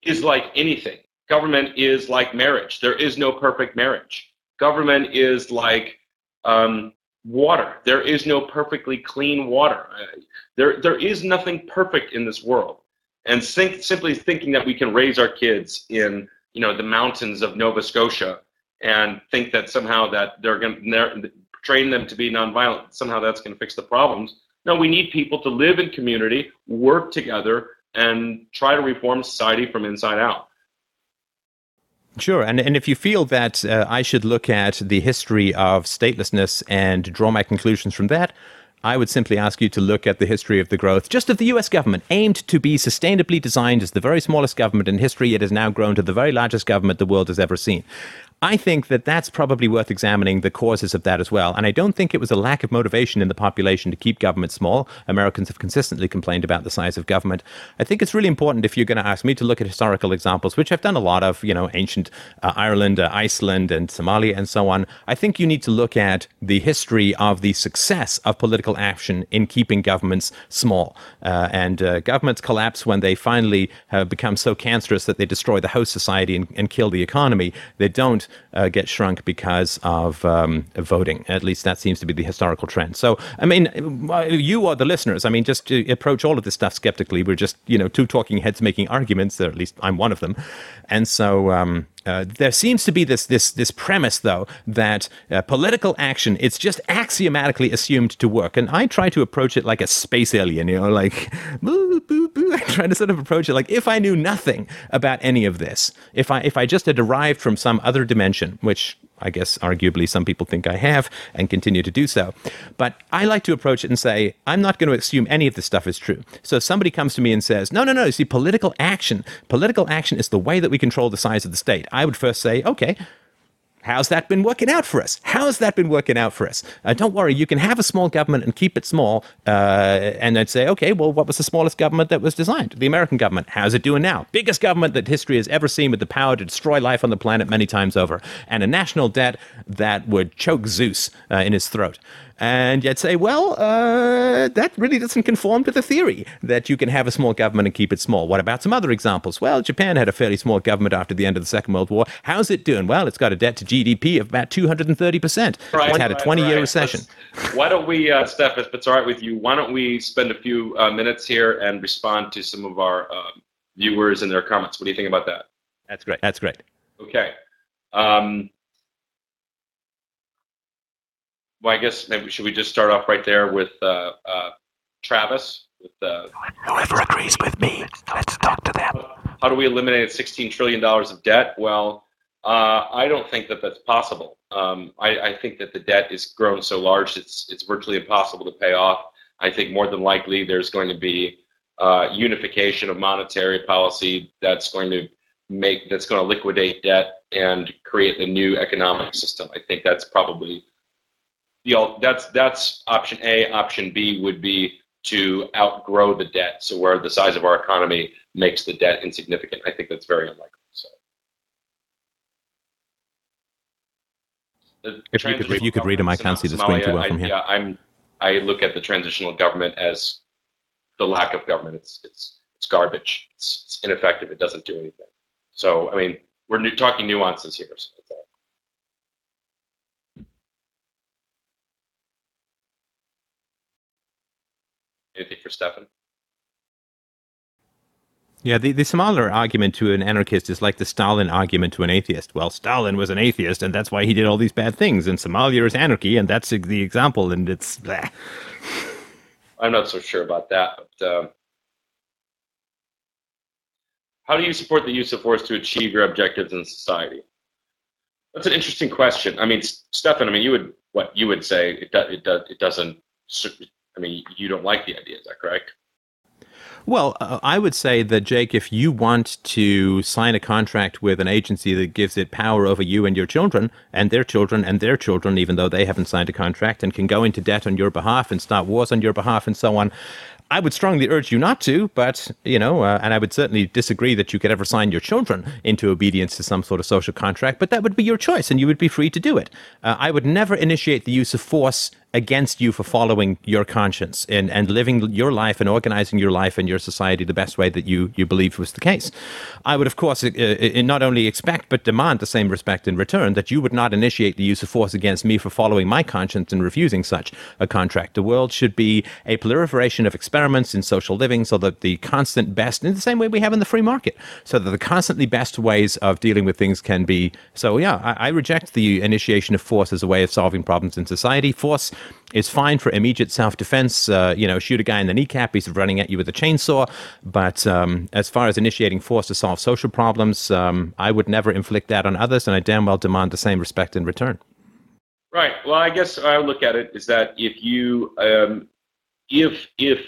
is like anything. Government is like marriage. There is no perfect marriage. Government is like um, water. There is no perfectly clean water. There, there is nothing perfect in this world. And think, simply thinking that we can raise our kids in, you know, the mountains of Nova Scotia and think that somehow that they're going to train them to be nonviolent. Somehow that's going to fix the problems. No, we need people to live in community, work together, and try to reform society from inside out. Sure. And, and if you feel that uh, I should look at the history of statelessness and draw my conclusions from that, I would simply ask you to look at the history of the growth just of the US government, aimed to be sustainably designed as the very smallest government in history. It has now grown to the very largest government the world has ever seen. I think that that's probably worth examining the causes of that as well. And I don't think it was a lack of motivation in the population to keep government small. Americans have consistently complained about the size of government. I think it's really important if you're going to ask me to look at historical examples, which I've done a lot of, you know, ancient uh, Ireland, uh, Iceland, and Somalia, and so on. I think you need to look at the history of the success of political action in keeping governments small. Uh, and uh, governments collapse when they finally have become so cancerous that they destroy the host society and, and kill the economy. They don't uh, get shrunk because of um, voting. At least that seems to be the historical trend. So, I mean, you are the listeners. I mean, just approach all of this stuff skeptically. We're just, you know, two talking heads making arguments, or at least I'm one of them. And so, um, uh, there seems to be this this this premise, though, that uh, political action it's just axiomatically assumed to work, and I try to approach it like a space alien, you know, like [laughs] boo, boo, boo. I try to sort of approach it like if I knew nothing about any of this, if I if I just had arrived from some other dimension, which I guess arguably some people think I have and continue to do so. But I like to approach it and say, I'm not going to assume any of this stuff is true. So if somebody comes to me and says, no, no, no, see, political action, political action is the way that we control the size of the state. I would first say, okay, How's that been working out for us? How's that been working out for us? Uh, don't worry, you can have a small government and keep it small. Uh, and then say, okay, well, what was the smallest government that was designed? The American government. How's it doing now? Biggest government that history has ever seen with the power to destroy life on the planet many times over. And a national debt that would choke Zeus uh, in his throat and yet say, well, uh, that really doesn't conform to the theory that you can have a small government and keep it small. What about some other examples? Well, Japan had a fairly small government after the end of the Second World War. How's it doing? Well, it's got a debt to GDP of about 230%. Right, it's had a 20 year right. recession. Let's, why don't we, uh, Steph, if it's all right with you, why don't we spend a few uh, minutes here and respond to some of our uh, viewers and their comments? What do you think about that? That's great. That's great. Okay. Um, well, I guess maybe should we just start off right there with uh, uh, Travis? With uh, whoever agrees with me, let's talk to them. How do we eliminate 16 trillion dollars of debt? Well, uh, I don't think that that's possible. Um, I, I, think that the debt is grown so large it's it's virtually impossible to pay off. I think more than likely there's going to be uh, unification of monetary policy that's going to make that's going to liquidate debt and create a new economic system. I think that's probably the that's that's option A. Option B would be to outgrow the debt. So where the size of our economy makes the debt insignificant, I think that's very unlikely. So. If you, could, if you could read them, I can't see the screen too well from here. Yeah, I'm. I look at the transitional government as the lack of government. It's it's it's garbage. It's, it's ineffective. It doesn't do anything. So I mean, we're new, talking nuances here. So Anything for Stefan? Yeah, the, the similar argument to an anarchist is like the Stalin argument to an atheist. Well, Stalin was an atheist, and that's why he did all these bad things. And Somalia is anarchy, and that's the example. And it's. Blah. [laughs] I'm not so sure about that. But uh, how do you support the use of force to achieve your objectives in society? That's an interesting question. I mean, Stefan, I mean, you would what you would say it do, it does it doesn't. I mean, you don't like the idea. Is that correct? Well, uh, I would say that, Jake, if you want to sign a contract with an agency that gives it power over you and your children, and their children and their children, even though they haven't signed a contract, and can go into debt on your behalf and start wars on your behalf and so on, I would strongly urge you not to, but, you know, uh, and I would certainly disagree that you could ever sign your children into obedience to some sort of social contract, but that would be your choice and you would be free to do it. Uh, I would never initiate the use of force against you for following your conscience and, and living your life and organizing your life and your society the best way that you, you believe was the case. I would, of course, uh, uh, not only expect but demand the same respect in return that you would not initiate the use of force against me for following my conscience and refusing such a contract. The world should be a proliferation of experiments in social living so that the constant best, in the same way we have in the free market, so that the constantly best ways of dealing with things can be. So, yeah, I, I reject the initiation of force as a way of solving problems in society. Force is fine for immediate self-defense. Uh, you know, shoot a guy in the kneecap, he's running at you with a chainsaw. But um, as far as initiating force to solve social problems, um, I would never inflict that on others, and I damn well demand the same respect in return. Right. Well, I guess I look at it is that if you, um, if if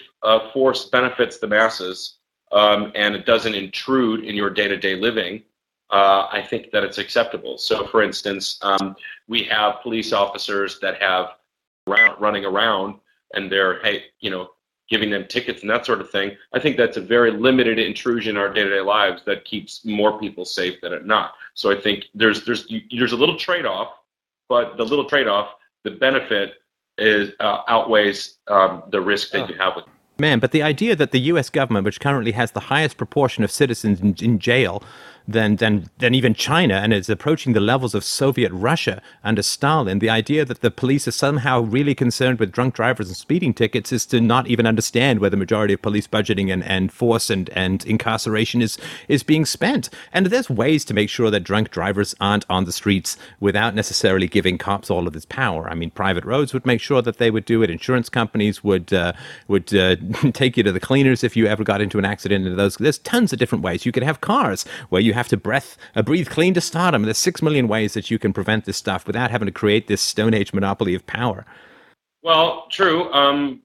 force benefits the masses um, and it doesn't intrude in your day-to-day living, uh, I think that it's acceptable. So, for instance, um, we have police officers that have around, running around and they're hey you know giving them tickets and that sort of thing i think that's a very limited intrusion in our day-to-day lives that keeps more people safe than it not so i think there's there's there's a little trade-off but the little trade-off the benefit is uh, outweighs um, the risk that oh. you have with Man, but the idea that the U.S. government, which currently has the highest proportion of citizens in, in jail, than, than, than even China and it's approaching the levels of Soviet Russia under Stalin. The idea that the police are somehow really concerned with drunk drivers and speeding tickets is to not even understand where the majority of police budgeting and, and force and, and incarceration is, is being spent. And there's ways to make sure that drunk drivers aren't on the streets without necessarily giving cops all of this power. I mean, private roads would make sure that they would do it. Insurance companies would uh, would uh, [laughs] take you to the cleaners if you ever got into an accident. And those there's tons of different ways. You could have cars where you have to breath, uh, breathe clean to start stardom. There's six million ways that you can prevent this stuff without having to create this Stone Age monopoly of power. Well, true. Um,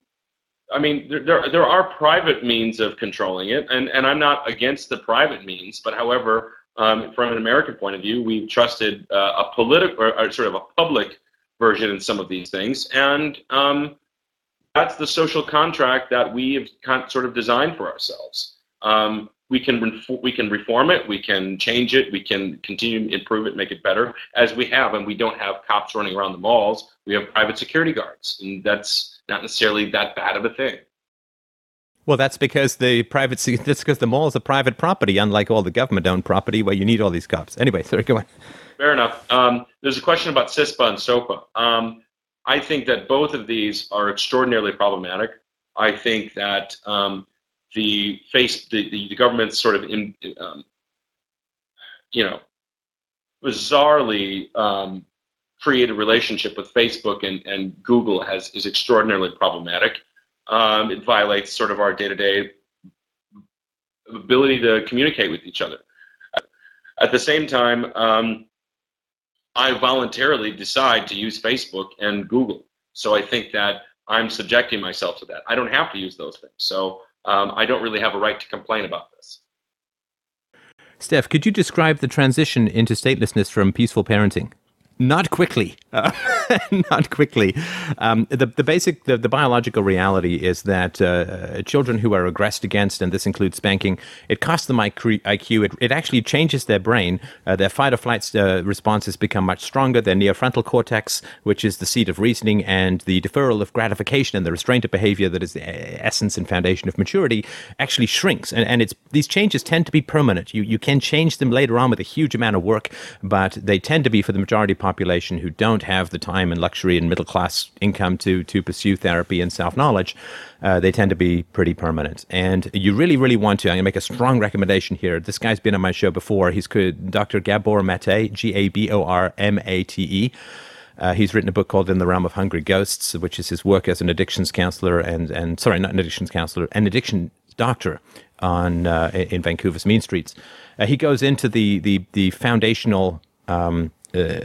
I mean, there, there, there are private means of controlling it, and, and I'm not against the private means, but however, um, from an American point of view, we've trusted uh, a political or, or, sort of a public version in some of these things, and um, that's the social contract that we have sort of designed for ourselves. Um, we can we can reform it, we can change it, we can continue to improve it, make it better as we have, and we don't have cops running around the malls. We have private security guards, and that's not necessarily that bad of a thing. Well, that's because the private [laughs] that's because the mall is a private property, unlike all the government-owned property where you need all these cops. Anyway, [laughs] sorry, go on. Fair enough. Um, there's a question about CISPA and SOPA. Um, I think that both of these are extraordinarily problematic. I think that um, the face the, the, the government's sort of in, um, you know bizarrely um, created relationship with Facebook and, and Google has is extraordinarily problematic. Um, it violates sort of our day-to-day ability to communicate with each other. At the same time, um, I voluntarily decide to use Facebook and Google. So I think that I'm subjecting myself to that. I don't have to use those things. So um, I don't really have a right to complain about this. Steph, could you describe the transition into statelessness from peaceful parenting? Not quickly. Uh, [laughs] not quickly. Um, the, the basic, the, the biological reality is that uh, children who are aggressed against, and this includes spanking, it costs them IQ. It, it actually changes their brain. Uh, their fight or flight uh, responses become much stronger. Their neofrontal cortex, which is the seat of reasoning, and the deferral of gratification and the restraint of behavior that is the essence and foundation of maturity, actually shrinks. And, and it's these changes tend to be permanent. You, you can change them later on with a huge amount of work, but they tend to be, for the majority population who don't have the time and luxury and middle class income to to pursue therapy and self knowledge, uh, they tend to be pretty permanent. And you really, really want to. I'm going to make a strong recommendation here. This guy's been on my show before. He's Dr. Gabor Mate, G A B O R M A T E. Uh, he's written a book called In the Realm of Hungry Ghosts, which is his work as an addictions counselor and, and sorry, not an addictions counselor, an addiction doctor on uh, in Vancouver's mean streets. Uh, he goes into the the the foundational um, uh,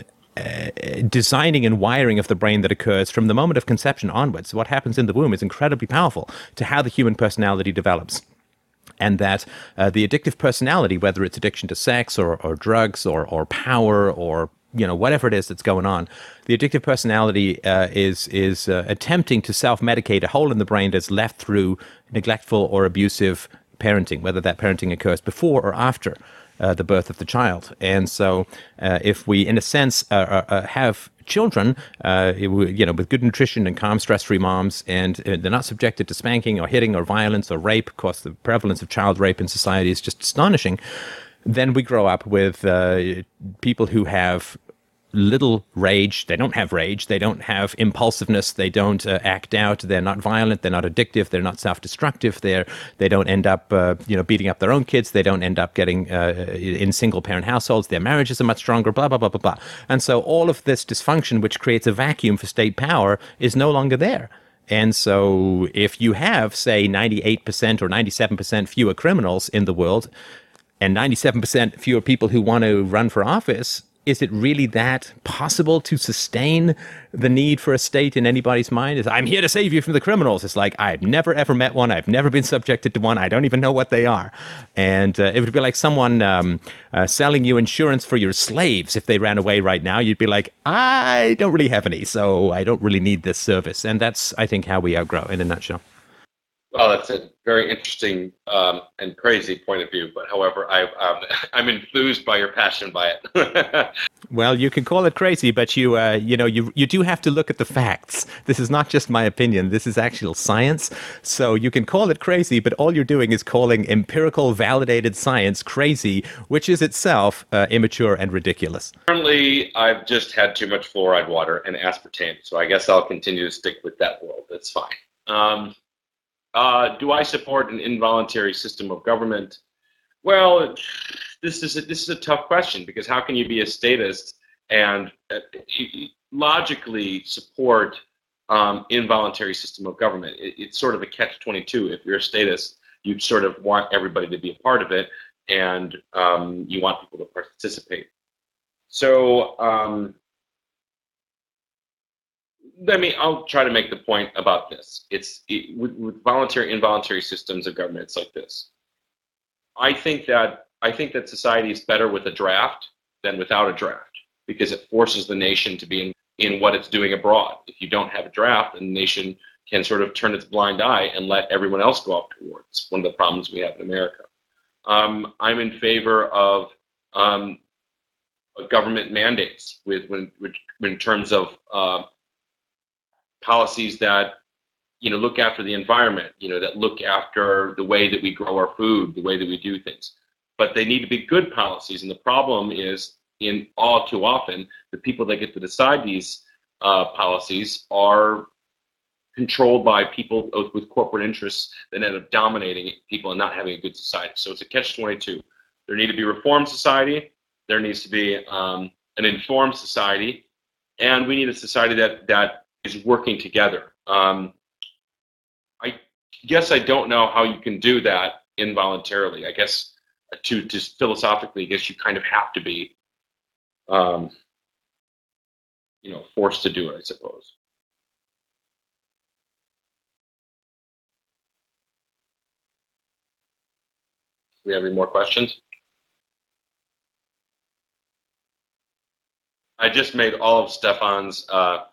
designing and wiring of the brain that occurs from the moment of conception onwards. What happens in the womb is incredibly powerful to how the human personality develops and that uh, the addictive personality, whether it's addiction to sex or, or drugs or, or power or you know whatever it is that's going on, the addictive personality uh, is is uh, attempting to self medicate a hole in the brain that's left through neglectful or abusive parenting, whether that parenting occurs before or after. Uh, the birth of the child. And so, uh, if we, in a sense, uh, uh, uh have children, uh, you know, with good nutrition and calm, stress-free moms, and they're not subjected to spanking or hitting or violence or rape. Of course, the prevalence of child rape in society is just astonishing. Then we grow up with people who have little rage. They don't have rage. They don't have impulsiveness. They don't uh, act out. They're not violent. They're not addictive. They're not self-destructive. They're they don't end up uh, you know beating up their own kids. They don't end up getting uh, in single-parent households. Their marriages are much stronger. Blah blah blah blah blah. And so all of this dysfunction, which creates a vacuum for state power, is no longer there. And so, if you have, say, 98% or 97% fewer criminals in the world, and 97% fewer people who want to run for office, is it really that possible to sustain the need for a state in anybody's mind? Is I'm here to save you from the criminals. It's like I've never ever met one. I've never been subjected to one. I don't even know what they are. And uh, it would be like someone um, uh, selling you insurance for your slaves if they ran away right now. You'd be like, I don't really have any, so I don't really need this service. And that's I think how we outgrow in a nutshell. Well, that's a very interesting um, and crazy point of view. But however, I, um, [laughs] I'm enthused by your passion by it. [laughs] well, you can call it crazy, but you uh, you know you you do have to look at the facts. This is not just my opinion. This is actual science. So you can call it crazy, but all you're doing is calling empirical, validated science crazy, which is itself uh, immature and ridiculous. Currently, I've just had too much fluoride water and aspartame, so I guess I'll continue to stick with that world. That's fine. Um, uh, do I support an involuntary system of government? Well, this is a, this is a tough question because how can you be a statist and uh, logically support um, involuntary system of government? It, it's sort of a catch-22. If you're a statist, you sort of want everybody to be a part of it, and um, you want people to participate. So um, let me i'll try to make the point about this. It's it, with, with voluntary involuntary systems of government it's like this. I think that i think that society is better with a draft than without a draft because it forces the nation to be in, in what it's doing abroad. If you don't have a draft the nation can sort of turn its blind eye and let everyone else go off towards. one of the problems we have in america. Um, i'm in favor of um, government mandates with when, in terms of uh, policies that you know look after the environment you know that look after the way that we grow our food the way that we do things. But they need to be good policies and the problem is in all too often the people that get to decide these uh, policies are controlled by people with corporate interests that end up dominating people and not having a good society. So it's a catch-22 there need to be reformed society there needs to be um, an informed society and we need a society that that is working together. Um, I guess I don't know how you can do that involuntarily. I guess to just philosophically, I guess you kind of have to be, um, you know, forced to do it. I suppose. We have any more questions? I just made all of Stefan's uh,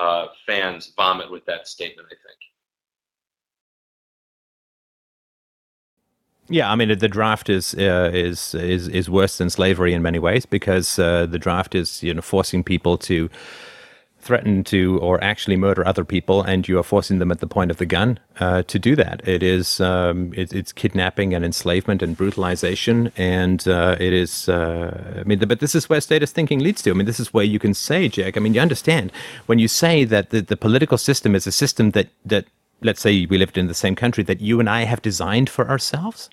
uh, fans vomit with that statement. I think. Yeah, I mean the draft is uh, is is is worse than slavery in many ways because uh, the draft is you know forcing people to threaten to or actually murder other people, and you are forcing them at the point of the gun uh, to do that. It is um, it, it's kidnapping and enslavement and brutalization, and uh, it is. Uh, I mean, but this is where statist thinking leads to. I mean, this is where you can say, Jack. I mean, you understand when you say that the, the political system is a system that that let's say we lived in the same country that you and I have designed for ourselves.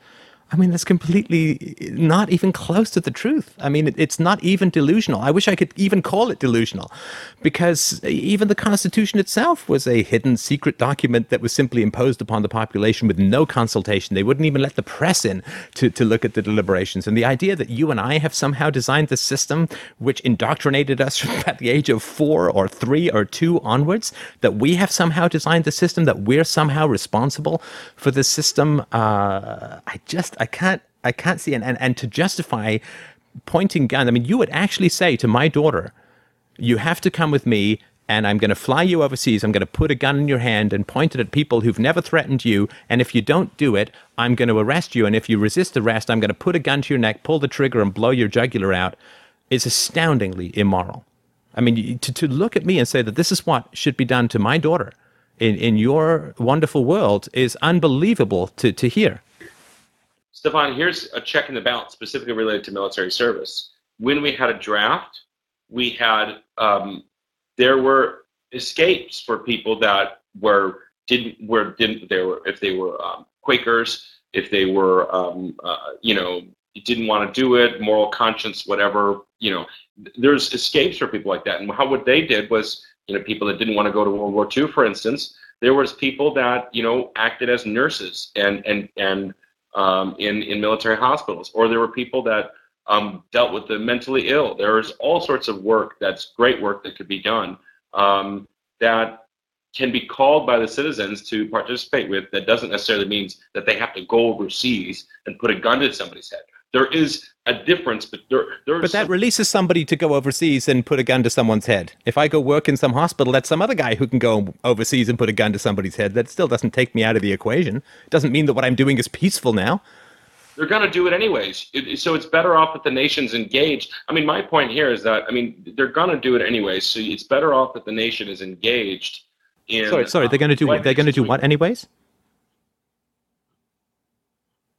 I mean, that's completely not even close to the truth. I mean, it's not even delusional. I wish I could even call it delusional because even the Constitution itself was a hidden secret document that was simply imposed upon the population with no consultation. They wouldn't even let the press in to, to look at the deliberations. And the idea that you and I have somehow designed this system which indoctrinated us [laughs] at the age of four or three or two onwards, that we have somehow designed the system, that we're somehow responsible for the system, uh, I just I can't I can't see and, and and to justify pointing guns. I mean, you would actually say to my daughter, "You have to come with me." And I'm going to fly you overseas. I'm going to put a gun in your hand and point it at people who've never threatened you. And if you don't do it, I'm going to arrest you. And if you resist arrest, I'm going to put a gun to your neck, pull the trigger, and blow your jugular out. Is astoundingly immoral. I mean, to, to look at me and say that this is what should be done to my daughter in, in your wonderful world is unbelievable to, to hear. Stefan, here's a check in the balance specifically related to military service. When we had a draft, we had um, there were escapes for people that were didn't were didn't they were if they were um, Quakers, if they were um, uh, you know didn't want to do it, moral conscience, whatever. You know, there's escapes for people like that. And how what they did was you know people that didn't want to go to World War II, for instance. There was people that you know acted as nurses and and and um, in in military hospitals, or there were people that um, dealt with the mentally ill. There's all sorts of work that's great work that could be done um, that can be called by the citizens to participate with. That doesn't necessarily mean that they have to go overseas and put a gun to somebody's head there is a difference, but there, But that some... releases somebody to go overseas and put a gun to someone's head. If I go work in some hospital, that's some other guy who can go overseas and put a gun to somebody's head. That still doesn't take me out of the equation. It doesn't mean that what I'm doing is peaceful now. They're going to do it anyways. It, so it's better off that the nation's engaged. I mean, my point here is that I mean they're going to do it anyways. So it's better off that the nation is engaged. In, sorry, sorry. They're going to do. They're going to do what anyways?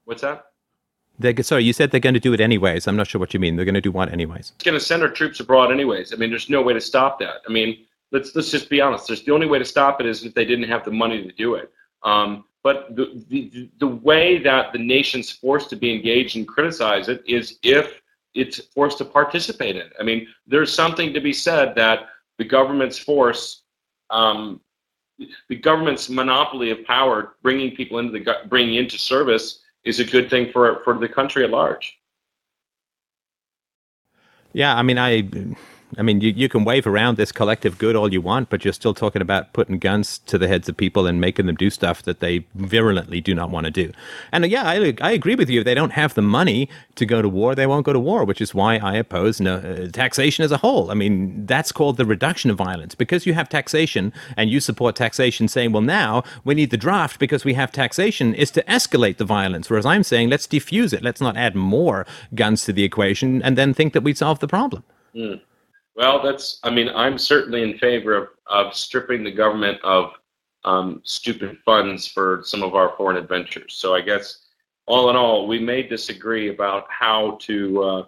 What's that? They're, sorry, you said they're going to do it anyways. I'm not sure what you mean. They're going to do what anyways? It's going to send our troops abroad anyways. I mean, there's no way to stop that. I mean, let's let's just be honest. There's the only way to stop it is if they didn't have the money to do it. Um, but the, the the way that the nation's forced to be engaged and criticize it is if it's forced to participate in it. I mean, there's something to be said that the government's force, um, the government's monopoly of power, bringing people into the bringing into service is a good thing for for the country at large. Yeah, I mean, I I mean, you, you can wave around this collective good all you want, but you're still talking about putting guns to the heads of people and making them do stuff that they virulently do not want to do. And yeah, I, I agree with you. If they don't have the money to go to war, they won't go to war, which is why I oppose no, uh, taxation as a whole. I mean, that's called the reduction of violence. Because you have taxation and you support taxation saying, well, now we need the draft because we have taxation is to escalate the violence. Whereas I'm saying, let's defuse it. Let's not add more guns to the equation and then think that we solved the problem. Mm. Well, that's, I mean, I'm certainly in favor of, of stripping the government of um, stupid funds for some of our foreign adventures. So I guess all in all, we may disagree about how to, uh,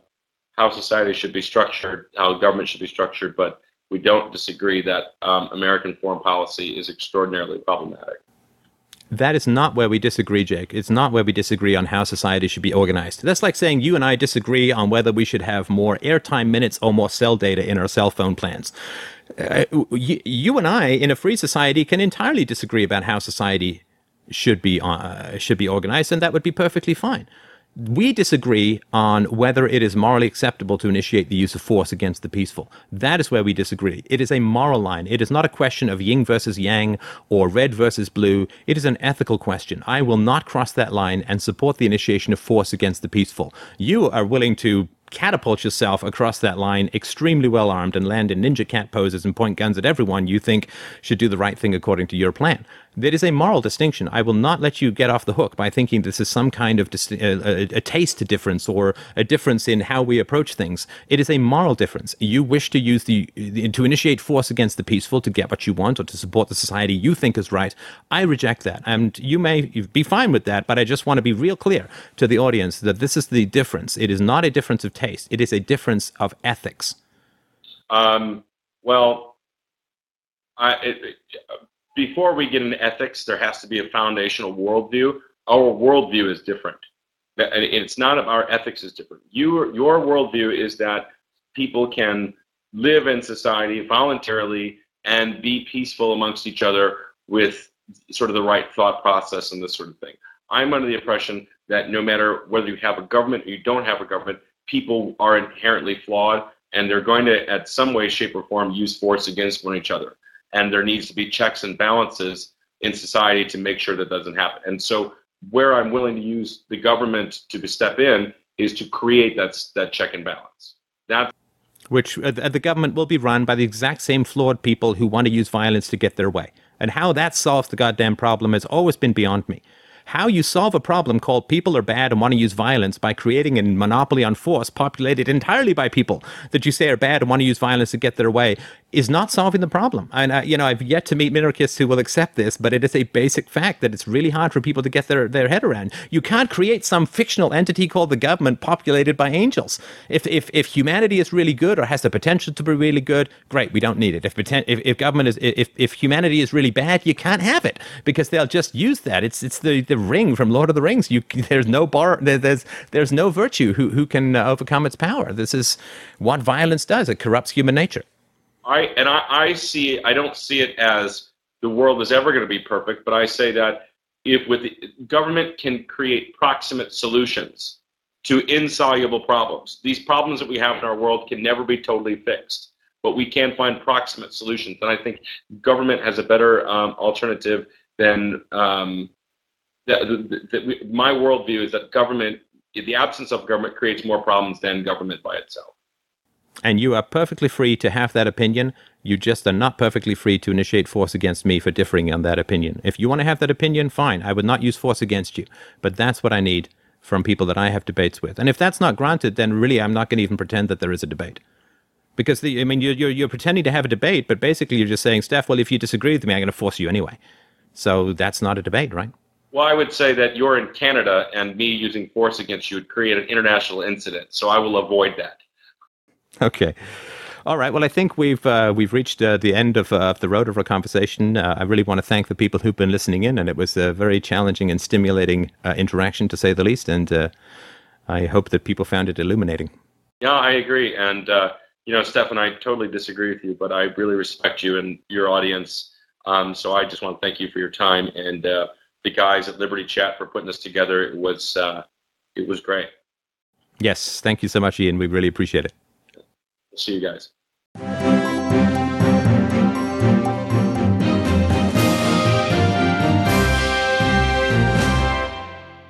how society should be structured, how government should be structured, but we don't disagree that um, American foreign policy is extraordinarily problematic that is not where we disagree, Jake. It's not where we disagree on how society should be organized. That's like saying you and I disagree on whether we should have more airtime minutes or more cell data in our cell phone plans. Uh, you, you, and I, in a free society, can entirely disagree about how society should be uh, should be organized, and that would be perfectly fine. We disagree on whether it is morally acceptable to initiate the use of force against the peaceful. That is where we disagree. It is a moral line. It is not a question of yin versus yang or red versus blue. It is an ethical question. I will not cross that line and support the initiation of force against the peaceful. You are willing to catapult yourself across that line extremely well armed and land in ninja cat poses and point guns at everyone you think should do the right thing according to your plan. There is a moral distinction. I will not let you get off the hook by thinking this is some kind of dis- a, a, a taste difference or a difference in how we approach things. It is a moral difference. You wish to use the, the to initiate force against the peaceful to get what you want or to support the society you think is right. I reject that, and you may be fine with that. But I just want to be real clear to the audience that this is the difference. It is not a difference of taste. It is a difference of ethics. Um, well, I, it, before we get into ethics, there has to be a foundational worldview. Our worldview is different. It's not our ethics is different. You, your worldview is that people can live in society voluntarily and be peaceful amongst each other with sort of the right thought process and this sort of thing. I'm under the impression that no matter whether you have a government or you don't have a government, people are inherently flawed and they're going to, at some way, shape, or form, use force against one each other and there needs to be checks and balances in society to make sure that doesn't happen. And so where I'm willing to use the government to step in is to create that that check and balance. That which uh, the government will be run by the exact same flawed people who want to use violence to get their way. And how that solves the goddamn problem has always been beyond me how you solve a problem called people are bad and want to use violence by creating a monopoly on force populated entirely by people that you say are bad and want to use violence to get their way is not solving the problem. And uh, you know, I've yet to meet minarchists who will accept this, but it is a basic fact that it's really hard for people to get their, their head around. You can't create some fictional entity called the government populated by angels. If if if humanity is really good or has the potential to be really good, great, we don't need it. If if, if government is if if humanity is really bad, you can't have it because they'll just use that. It's it's the the ring from Lord of the Rings. You [laughs] there's no bar there's there's no virtue who who can uh, overcome its power. This is what violence does. It corrupts human nature. I and I, I see I don't see it as the world is ever going to be perfect, but I say that if with the, government can create proximate solutions to insoluble problems, these problems that we have in our world can never be totally fixed, but we can find proximate solutions. And I think government has a better um, alternative than um, that, that, we, my worldview is that government, the absence of government, creates more problems than government by itself. And you are perfectly free to have that opinion. You just are not perfectly free to initiate force against me for differing on that opinion. If you want to have that opinion, fine. I would not use force against you. But that's what I need from people that I have debates with. And if that's not granted, then really I'm not going to even pretend that there is a debate. Because, the, I mean, you're, you're, you're pretending to have a debate, but basically you're just saying, Steph, well, if you disagree with me, I'm going to force you anyway. So that's not a debate, right? Well, I would say that you're in Canada and me using force against you would create an international incident. So I will avoid that. Okay. All right. Well, I think we've uh, we've reached uh, the end of, uh, the road of our conversation. Uh, I really want to thank the people who've been listening in, and it was a very challenging and stimulating uh, interaction, to say the least. And uh, I hope that people found it illuminating. Yeah, I agree. And you know, Stefan, I totally disagree with you, but I really respect you and your audience. Um, so I just want to thank you for your time and the guys at Liberty Chat for putting this together. It was uh, it was great. Yes, thank you so much, Ian. We really appreciate it. See you guys.